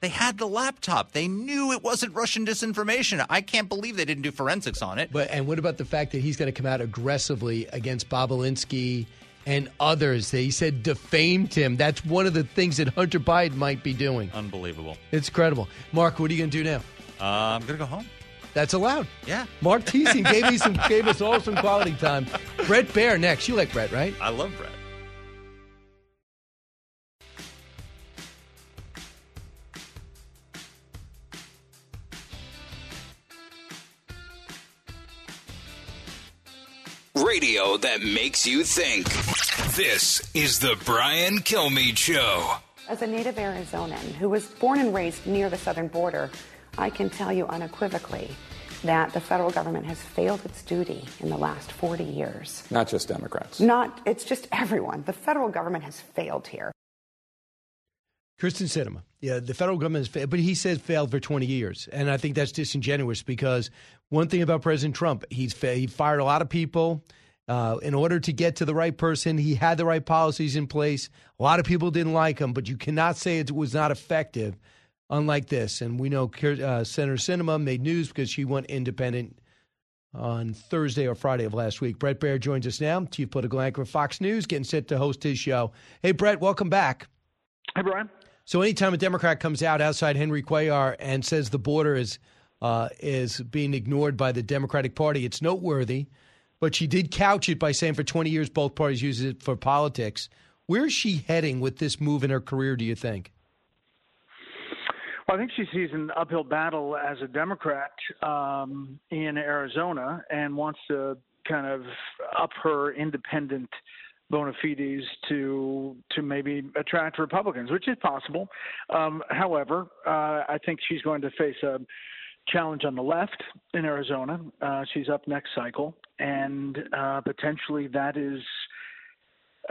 They had the laptop. They knew it wasn't Russian disinformation. I can't believe they didn't do forensics on it. But and what about the fact that he's going to come out aggressively against Bobulinski and others that he said defamed him? That's one of the things that Hunter Biden might be doing. Unbelievable. It's incredible. Mark, what are you going to do now? Uh, I'm gonna go home. That's allowed. Yeah. Marc Thiessen gave me some [laughs] gave us all some quality time. Bret Baier next. You like Bret, right? I love Bret. Radio that makes you think. This is the Brian Kilmeade Show. As a native Arizonan who was born and raised near the southern border, I can tell you unequivocally that the federal government has failed its duty in the last 40 years. Not just Democrats. Not, it's just everyone. The federal government has failed here. Kyrsten Sinema. Yeah, the federal government has failed, but he says failed for 20 years. And I think that's disingenuous because one thing about President Trump, he's fa- he fired a lot of people Uh, in order to get to the right person, he had the right policies in place. A lot of people didn't like him, but you cannot say it was not effective, unlike this. And we know uh, Senator Sinema made news because she went independent on Thursday or Friday of last week. Bret Baier joins us now, chief political anchor of Fox News, getting set to host his show. Hey, Bret, welcome back. Hey, Brian. So anytime a Democrat comes out outside Henry Cuellar and says the border is uh, is being ignored by the Democratic Party, it's noteworthy but she did couch it by saying for 20 years both parties use it for politics. Where is she heading with this move in her career, do you think? Well, I think she sees an uphill battle as a Democrat um, in Arizona and wants to kind of up her independent bona fides to to maybe attract Republicans, which is possible. Um, however, uh, I think she's going to face a challenge on the left in Arizona. Uh, she's up next cycle, and uh, potentially that is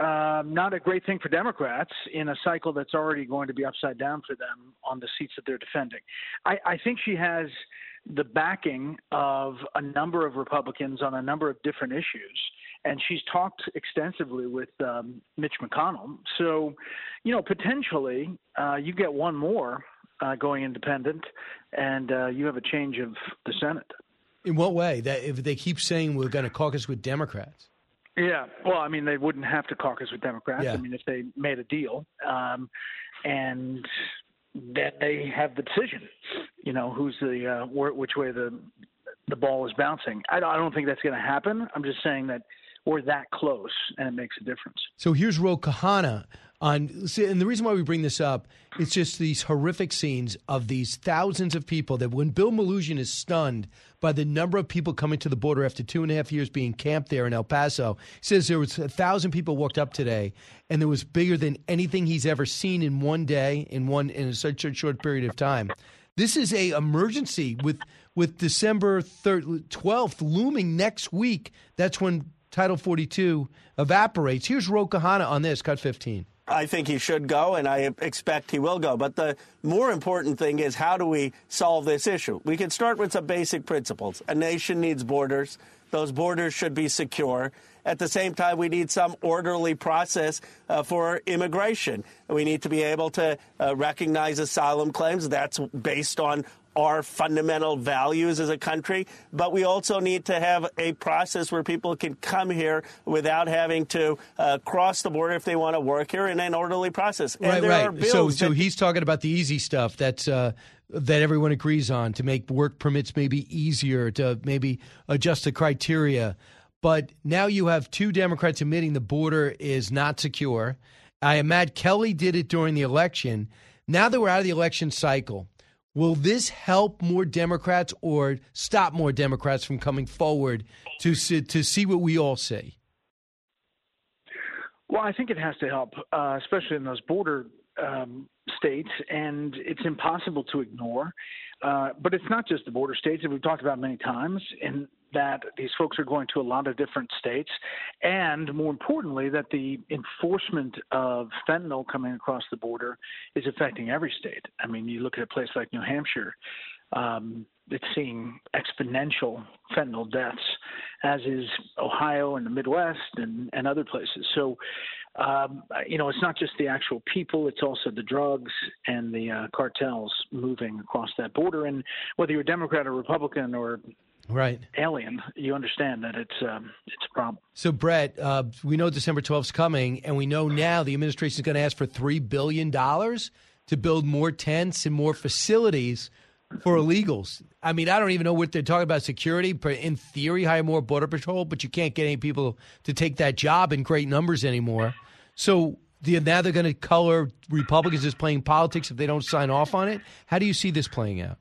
uh, not a great thing for Democrats in a cycle that's already going to be upside down for them on the seats that they're defending. I, I think she has the backing of a number of Republicans on a number of different issues. And she's talked extensively with um, Mitch McConnell. So, you know, potentially uh, you get one more uh, going independent, and uh, you have a change of the Senate. In what way? That if they keep saying we're going to caucus with Democrats. Yeah, well, I mean, they wouldn't have to caucus with Democrats. Yeah. I mean, if they made a deal, um, and then they have the decision. You know, who's the uh, which way the the ball is bouncing. I I don't think that's going to happen. I'm just saying that we're that close, and it makes a difference. So here's Ro Khanna on and the reason why we bring this up it's just these horrific scenes of these thousands of people that when bill Melugin is stunned by the number of people coming to the border after two and a half years being camped there in el paso he says there was a thousand people walked up today and it was bigger than anything he's ever seen in one day in one in such a short period of time this is a emergency with with december 3rd, 12th looming next week that's when title 42 evaporates here's ro Khanna on this cut 15 I think he should go, and I expect he will go. But the more important thing is how do we solve this issue? We can start with some basic principles. A nation needs borders, those borders should be secure. At the same time, we need some orderly process uh, for immigration. We need to be able to uh, recognize asylum claims. That's based on our fundamental values as a country, but we also need to have a process where people can come here without having to uh, cross the border if they want to work here in an orderly process. And right, right. so, so that- he's talking about the easy stuff that's. Uh, that everyone agrees on to make work permits maybe easier, to maybe adjust the criteria. But now you have two Democrats admitting the border is not secure. I imagine Kelly did it during the election. Now that we're out of the election cycle, Will this help more Democrats or stop more Democrats from coming forward to see, to see what we all see? Well, I think it has to help, uh, especially in those border um, states, and it's impossible to ignore. Uh, but it's not just the border states that we've talked about many times, and that these folks are going to a lot of different states, and more importantly, that the enforcement of fentanyl coming across the border is affecting every state. I mean, you look at a place like New Hampshire. Um, it's seeing exponential fentanyl deaths, as is Ohio and the Midwest and, and other places. So um, you know, it's not just the actual people; it's also the drugs and the uh, cartels moving across that border. And whether you're a Democrat or Republican or right alien, you understand that it's um, it's a problem. So, bret uh, we know December 12th is coming, and we know now the administration is going to ask for three billion dollars to build more tents and more facilities for illegals. I mean, I don't even know what they're talking about security. But in theory, hire more border patrol, but you can't get any people to take that job in great numbers anymore. So the, now they're going to color Republicans as playing politics if they don't sign off on it. How do you see this playing out?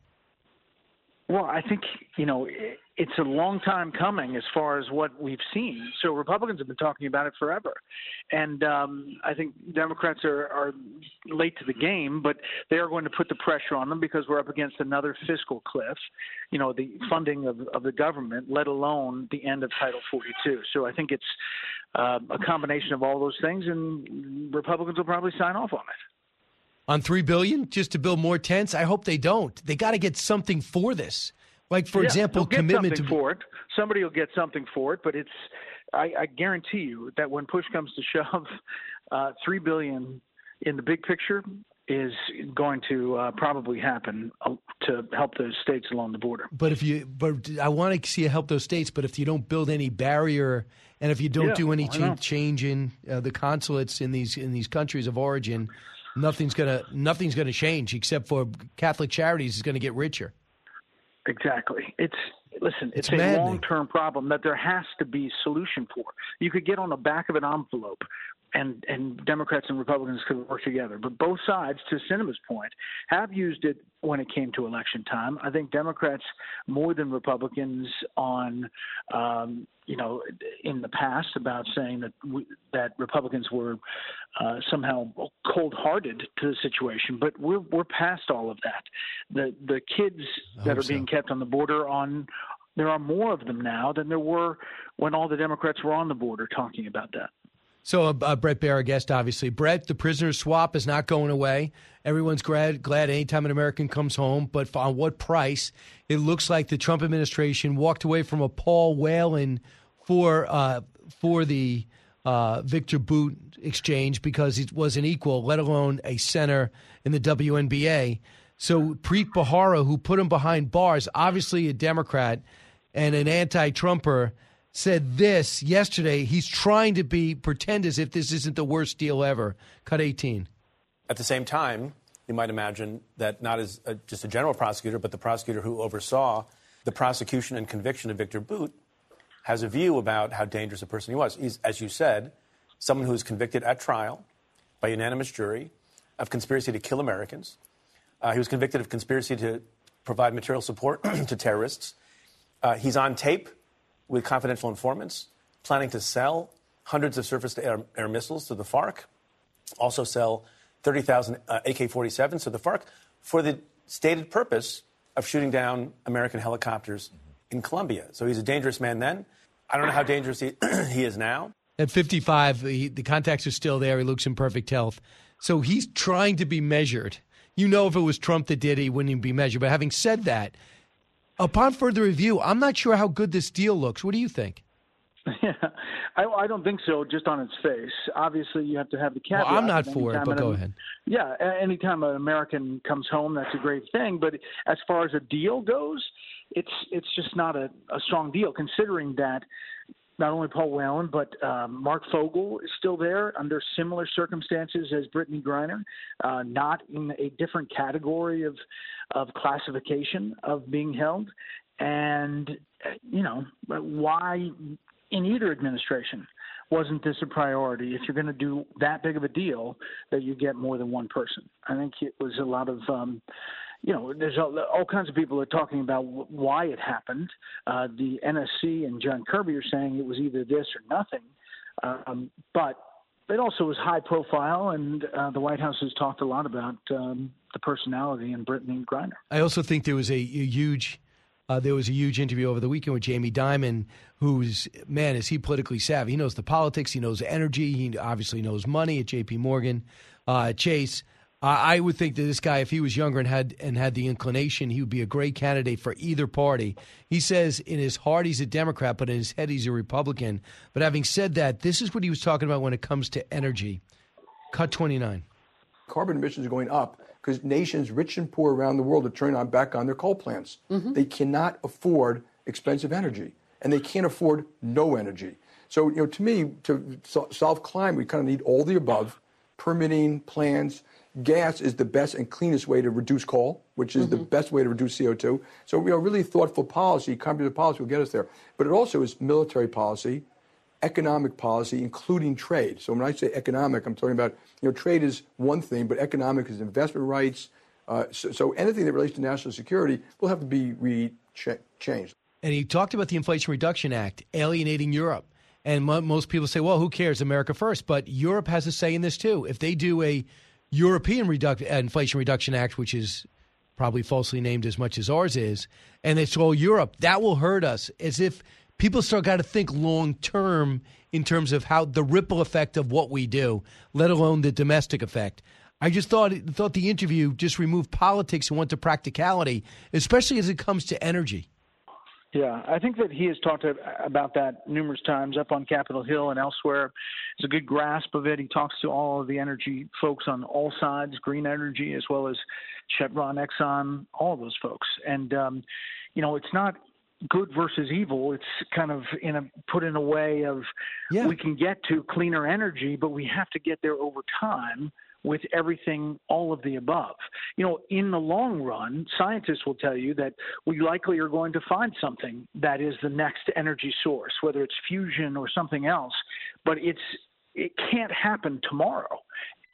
Well, I think you know it's a long time coming as far as what we've seen. So Republicans have been talking about it forever, and um, I think Democrats are, are late to the game, but they are going to put the pressure on them because we're up against another fiscal cliff. You know, the funding of, of the government, let alone the end of Title 42. So I think it's uh, a combination of all those things, and Republicans will probably sign off on it. On three billion just to build more tents, I hope they don't. They got to get something for this. Like for yeah, example, commitment to for it. Somebody will get something for it, but it's I, I guarantee you that when push comes to shove, [laughs] uh, three billion in the big picture is going to uh, probably happen uh, to help those states along the border. But if you, but I want to see you help those states. But if you don't build any barrier, and if you don't Yeah, do any change, change in uh, the consulates in these in these countries of origin, nothing's gonna nothing's gonna change except for Catholic Charities is going to get richer. Exactly. It's listen. It's It's, a long-term problem that there has to be solution for. You could get on the back of an envelope, and and Democrats and Republicans could work together. But both sides, to Sinema's point, have used it when it came to election time. I think Democrats more than Republicans on. Um, you know, in the past, about saying that we, that Republicans were uh, somehow cold-hearted to the situation, but we're we're past all of that. The the kids that are so. being kept on the border on there are more of them now than there were when all the Democrats were on the border talking about that. So, uh, uh, Bret Baier, a guest, obviously. Bret, the prisoner swap is not going away. Everyone's glad, glad anytime an American comes home, but for, on what price? It looks like the Trump administration walked away from a Paul Whelan for uh, for the uh, Viktor Bout exchange because it wasn't equal, let alone a center in the WNBA. So Preet Bharara, who put him behind bars, obviously a Democrat and an anti-Trumper, said this yesterday. He's trying to be pretend as if this isn't the worst deal ever. Cut 18. At the same time, you might imagine that not as a, just a general prosecutor, but the prosecutor who oversaw the prosecution and conviction of Viktor Bout has a view about how dangerous a person he was. He's, as you said, someone who was convicted at trial by unanimous jury of conspiracy to kill Americans. Uh, he was convicted of conspiracy to provide material support [clears throat] to terrorists. Uh, he's on tape with confidential informants, planning to sell hundreds of surface to air, air missiles to the FARC, also sell 30,000 uh, AK 47s to the FARC for the stated purpose of shooting down American helicopters in Colombia. So he's a dangerous man then. I don't know how dangerous he, [clears throat] he is now. At 55, he, the contacts are still there. He looks in perfect health. So he's trying to be measured. You know, if it was Trump that did it, he wouldn't even be measured. But having said that, upon further review, I'm not sure how good this deal looks. What do you think? Yeah, [laughs] I, I don't think so. Just on its face, obviously you have to have the caveat. Well, I'm not for it, but an- go ahead. Yeah, anytime an American comes home, that's a great thing. But as far as a deal goes, it's it's just not a, a strong deal, considering that not only Paul Whelan but um, Marc Fogel is still there under similar circumstances as Brittany Griner, uh, not in a different category of of classification of being held, and you know why in either administration wasn't this a priority if you're going to do that big of a deal that you get more than one person? I think it was a lot of um you know there's all, all kinds of people are talking about wh- why it happened uh the nsc and john kirby are saying it was either this or nothing um but it also was high profile and uh, the white house has talked a lot about um the personality in brittany griner I also think there was a, a huge uh, there was a huge interview over the weekend with Jamie Dimon, who's man is he politically savvy. He knows the politics, he knows energy, he obviously knows money at J.P. Morgan, uh, Chase. I I would think that this guy, if he was younger and had and had the inclination, he would be a great candidate for either party. He says in his heart he's a Democrat, but in his head he's a Republican. But having said that, this is what he was talking about when it comes to energy. Cut twenty nine. Carbon emissions are going up because nations rich and poor around the world are turning on back on their coal plants. Mm-hmm. They cannot afford expensive energy, and they can't afford no energy. So, you know, to me, to so- solve climate, we kind of need all the above: permitting, plans. Gas is the best and cleanest way to reduce coal, which is the best way to reduce CO2. So, you know, really thoughtful policy, comprehensive policy will get us there. But it also is military policy, economic policy, including trade. So when I say economic, I'm talking about you know trade is one thing, but economic is investment rights. Uh, so, so anything that relates to national security will have to be re-changed. and he talked about the Inflation Reduction Act alienating Europe. And mo- most people say, well, who cares? America first. But Europe has a say in this too. If they do a European reduc- uh, Inflation Reduction Act, which is probably falsely named as much as ours is, and it's all Europe, that will hurt us. As if people still got to think long term in terms of how the ripple effect of what we do, let alone the domestic effect. I just thought thought the interview just removed politics and went to practicality, especially as it comes to energy. Yeah, I think that he has talked about that numerous times up on Capitol Hill and elsewhere. There's a good grasp of it. He talks to all of the energy folks on all sides, green energy as well as Chevron, Exxon, all of those folks. And um, you know, it's not good versus evil. It's kind of in a put in a way of yeah. we can get to cleaner energy, but we have to get there over time with everything, all of the above. You know, in the long run, scientists will tell you that we likely are going to find something that is the next energy source, whether it's fusion or something else. But it's it can't happen tomorrow,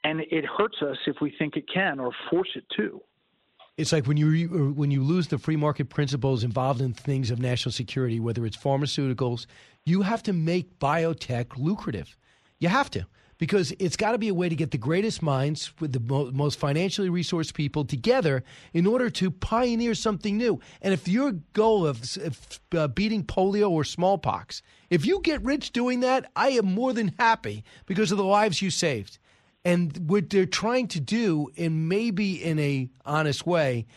and it hurts us if we think it can or force it to. It's like when you uh, when you lose the free market principles involved in things of national security, whether it's pharmaceuticals, you have to make biotech lucrative. You have to because it's got to be a way to get the greatest minds with the mo- most financially resourced people together in order to pioneer something new. And if your goal of uh, beating polio or smallpox, if you get rich doing that, I am more than happy because of the lives you saved. And what they're trying to do, and maybe in a honest way,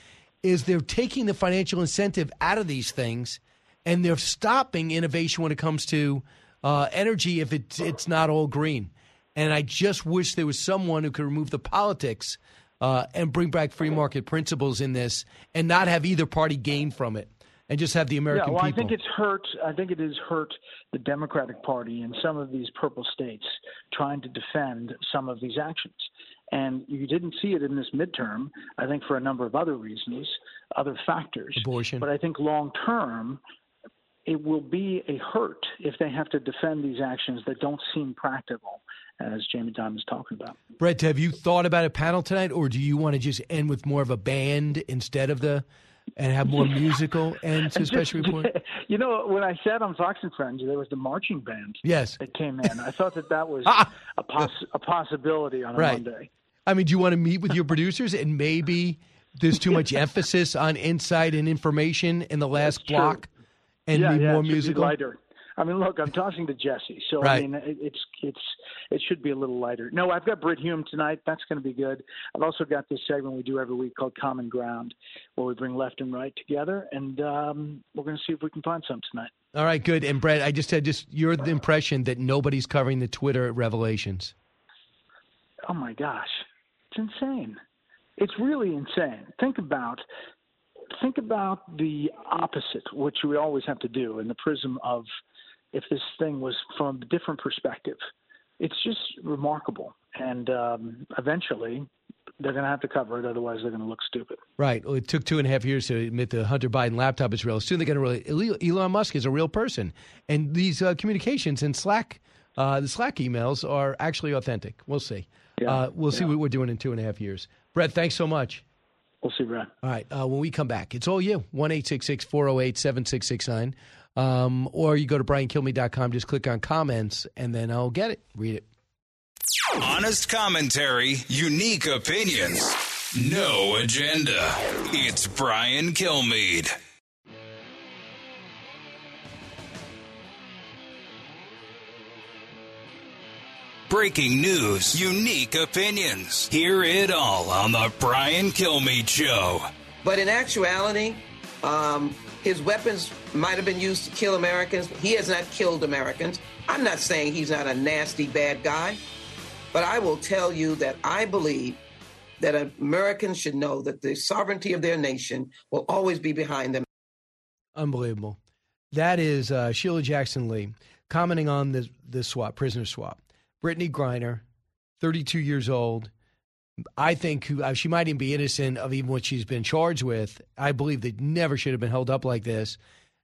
is they're taking the financial incentive out of these things, and they're stopping innovation when it comes to uh, energy if it's not all green. And I just wish there was someone who could remove the politics uh, and bring back free market principles in this, and not have either party gain from it, and just have the American yeah, well, people. I think it's hurt. I think it has hurt the Democratic Party in some of these purple states trying to defend some of these actions. And you didn't see it in this midterm, I think, for a number of other reasons, other factors. Abortion. But I think long term, it will be a hurt if they have to defend these actions that don't seem practical as Jamie Dimon is talking about. Bret, have you thought about a panel tonight, or do you want to just end with more of a band instead of the and have more [laughs] musical ends to special report? You know, when I sat on Fox and Friends, there was the marching band. Yes. that came in. I thought that that was [laughs] ah! a, poss- a possibility on a Right. Monday. I mean, do you want to meet with your producers and maybe there's too much emphasis on insight and information in the last true. block and yeah, be yeah, more musical? lighter. I mean, look, I'm talking to Jesse, so I mean, it, it's it's it should be a little lighter. No, I've got Brit Hume tonight. That's going to be good. I've also got this segment we do every week called Common Ground, where we bring left and right together, and um, we're going to see if we can find some tonight. All right, good. And Bret, I just had just your impression that nobody's covering the Twitter revelations. Oh my gosh, it's insane. It's really insane. Think about think about the opposite, which we always have to do in the prism of if this thing was from a different perspective. It's just remarkable, and um, eventually they're going to have to cover it, otherwise they're going to look stupid. Right. Well, it took two and a half years to admit the Hunter Biden laptop is real. Soon they're going to realize Elon Musk is a real person, and these uh, communications and Slack, uh, the Slack emails are actually authentic. We'll see. uh, we'll see what we're doing in two and a half years. Bret, thanks so much. We'll see, Bret. All right. Uh, when we come back, it's all you. 1 408 7669. Um, or you go to briankilmeade.com, just click on comments, and then I'll get it. Read it. Honest commentary, unique opinions, no agenda. It's Brian Kilmeade. Breaking news, unique opinions. Hear it all on the Brian Kilmeade Show. But in actuality, um, his weapons might have been used to kill Americans. He has not killed Americans. I'm not saying he's not a nasty, bad guy, but I will tell you that I believe that Americans should know that the sovereignty of their nation will always be behind them. Unbelievable. That is uh, Sheila Jackson Lee commenting on this, this swap, prisoner swap. Brittany Griner, 32 years old. I think uh, she might even be innocent of even what she's been charged with. I believe that never should have been held up like this.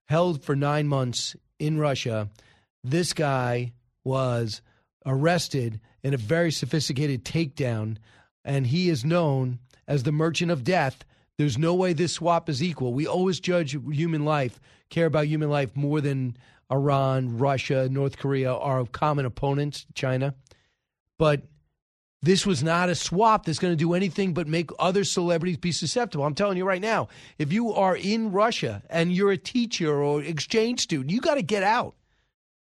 Held for nine months in Russia. This guy was arrested in a very sophisticated takedown, and he is known as the merchant of death. There's no way this swap is equal. We always judge human life, care about human life more than Iran, Russia, North Korea, our common opponents, China. But this was not a swap that's going to do anything but make other celebrities be susceptible. I'm telling you right now, if you are in Russia and you're a teacher or exchange student, you got to get out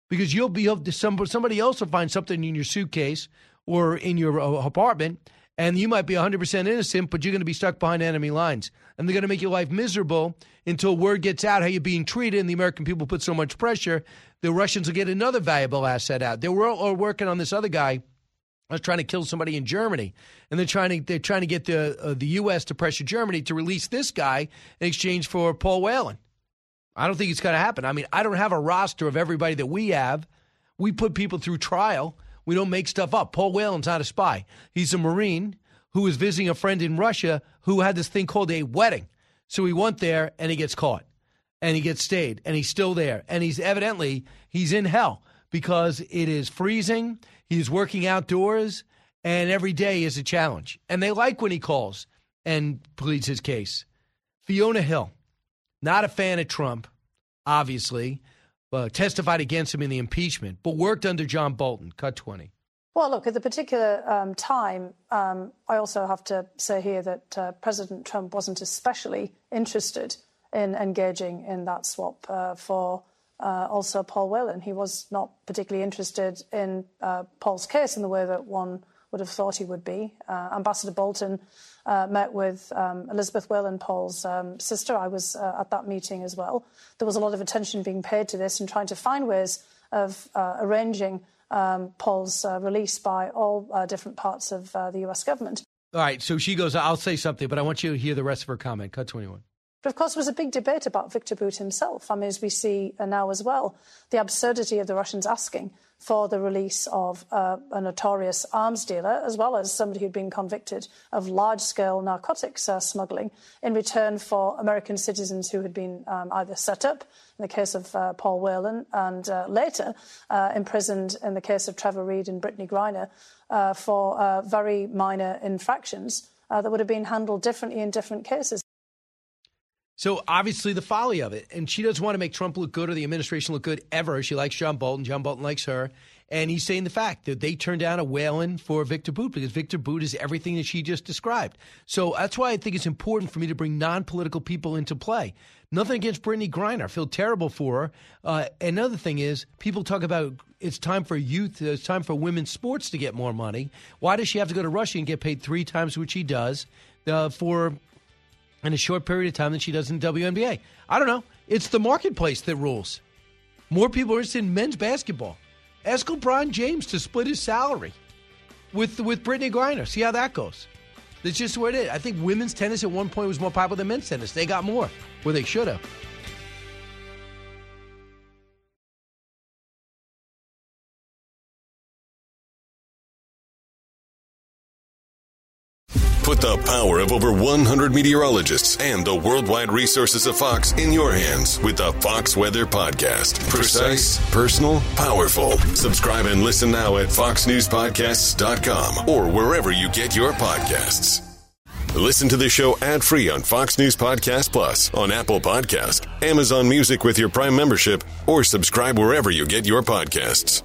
because you'll be somebody else will find something in your suitcase or in your uh, apartment and you might be 100% innocent, but you're going to be stuck behind enemy lines. And they're going to make your life miserable until word gets out how you're being treated, and the American people put so much pressure, the Russians will get another valuable asset out. They were all working on this other guy was trying to kill somebody in Germany, and they're trying to they're trying to get the uh, the U.S. to pressure Germany to release this guy in exchange for Paul Whelan. I don't think it's going to happen. I mean, I don't have a roster of everybody that we have. We put people through trial. We don't make stuff up. Paul Whelan's not a spy. He's a Marine who was visiting a friend in Russia who had this thing called a wedding. So he went there and he gets caught and he gets stayed and he's still there and he's evidently he's in hell because it is freezing. He's working outdoors and every day is a challenge. And they like when he calls and pleads his case. Fiona Hill, not a fan of Trump, obviously, uh, testified against him in the impeachment, but worked under John Bolton. Cut 20. Well, look, at the particular um, time, um, I also have to say here that uh, President Trump wasn't especially interested in engaging in that swap uh, for uh, also Paul Whelan. He was not particularly interested in uh, Paul's case in the way that one would have thought he would be. Uh, Ambassador Bolton uh, met with um, Elizabeth Whelan, Paul's um, sister. I was uh, at that meeting as well. There was a lot of attention being paid to this and trying to find ways of uh, arranging um, Paul's release by all different parts of the US government. All right, so she goes, I'll say something, but I want you to hear the rest of her comment. Cut 21. But of course, there was a big debate about Viktor Bout himself. I mean, as we see now as well, the absurdity of the Russians asking for the release of uh, a notorious arms dealer, as well as somebody who'd been convicted of large scale narcotics uh, smuggling, in return for American citizens who had been um, either set up, in the case of uh, Paul Whelan, and uh, later uh, imprisoned in the case of Trevor Reed and Brittany Griner uh, for very minor infractions that would have been handled differently in different cases. So obviously the folly of it, and she doesn't want to make Trump look good or the administration look good ever. She likes John Bolton. John Bolton likes her, and he's saying the fact that they turned down a Whelan for Viktor Bout because Viktor Bout is everything that she just described. So that's why I think it's important for me to bring non-political people into play. Nothing against Brittany Griner. I feel terrible for her. Uh, another thing is people talk about it's time for youth, it's time for women's sports to get more money. Why does she have to go to Russia and get paid three times what she does uh, for in a short period of time than she does in WNBA. I don't know. It's the marketplace that rules. More people are interested in men's basketball. Ask LeBron James to split his salary with with Brittany Griner. See how that goes. That's just what it is. I think women's tennis at one point was more popular than men's tennis. They got more where they should have. Put the power of over 100 meteorologists and the worldwide resources of Fox in your hands with the Fox Weather Podcast. Precise, personal, powerful. Subscribe and listen now at foxnewspodcasts.com or wherever you get your podcasts. Listen to the show ad free on Fox News Podcast Plus, on Apple Podcast, Amazon Music with your Prime membership, or subscribe wherever you get your podcasts.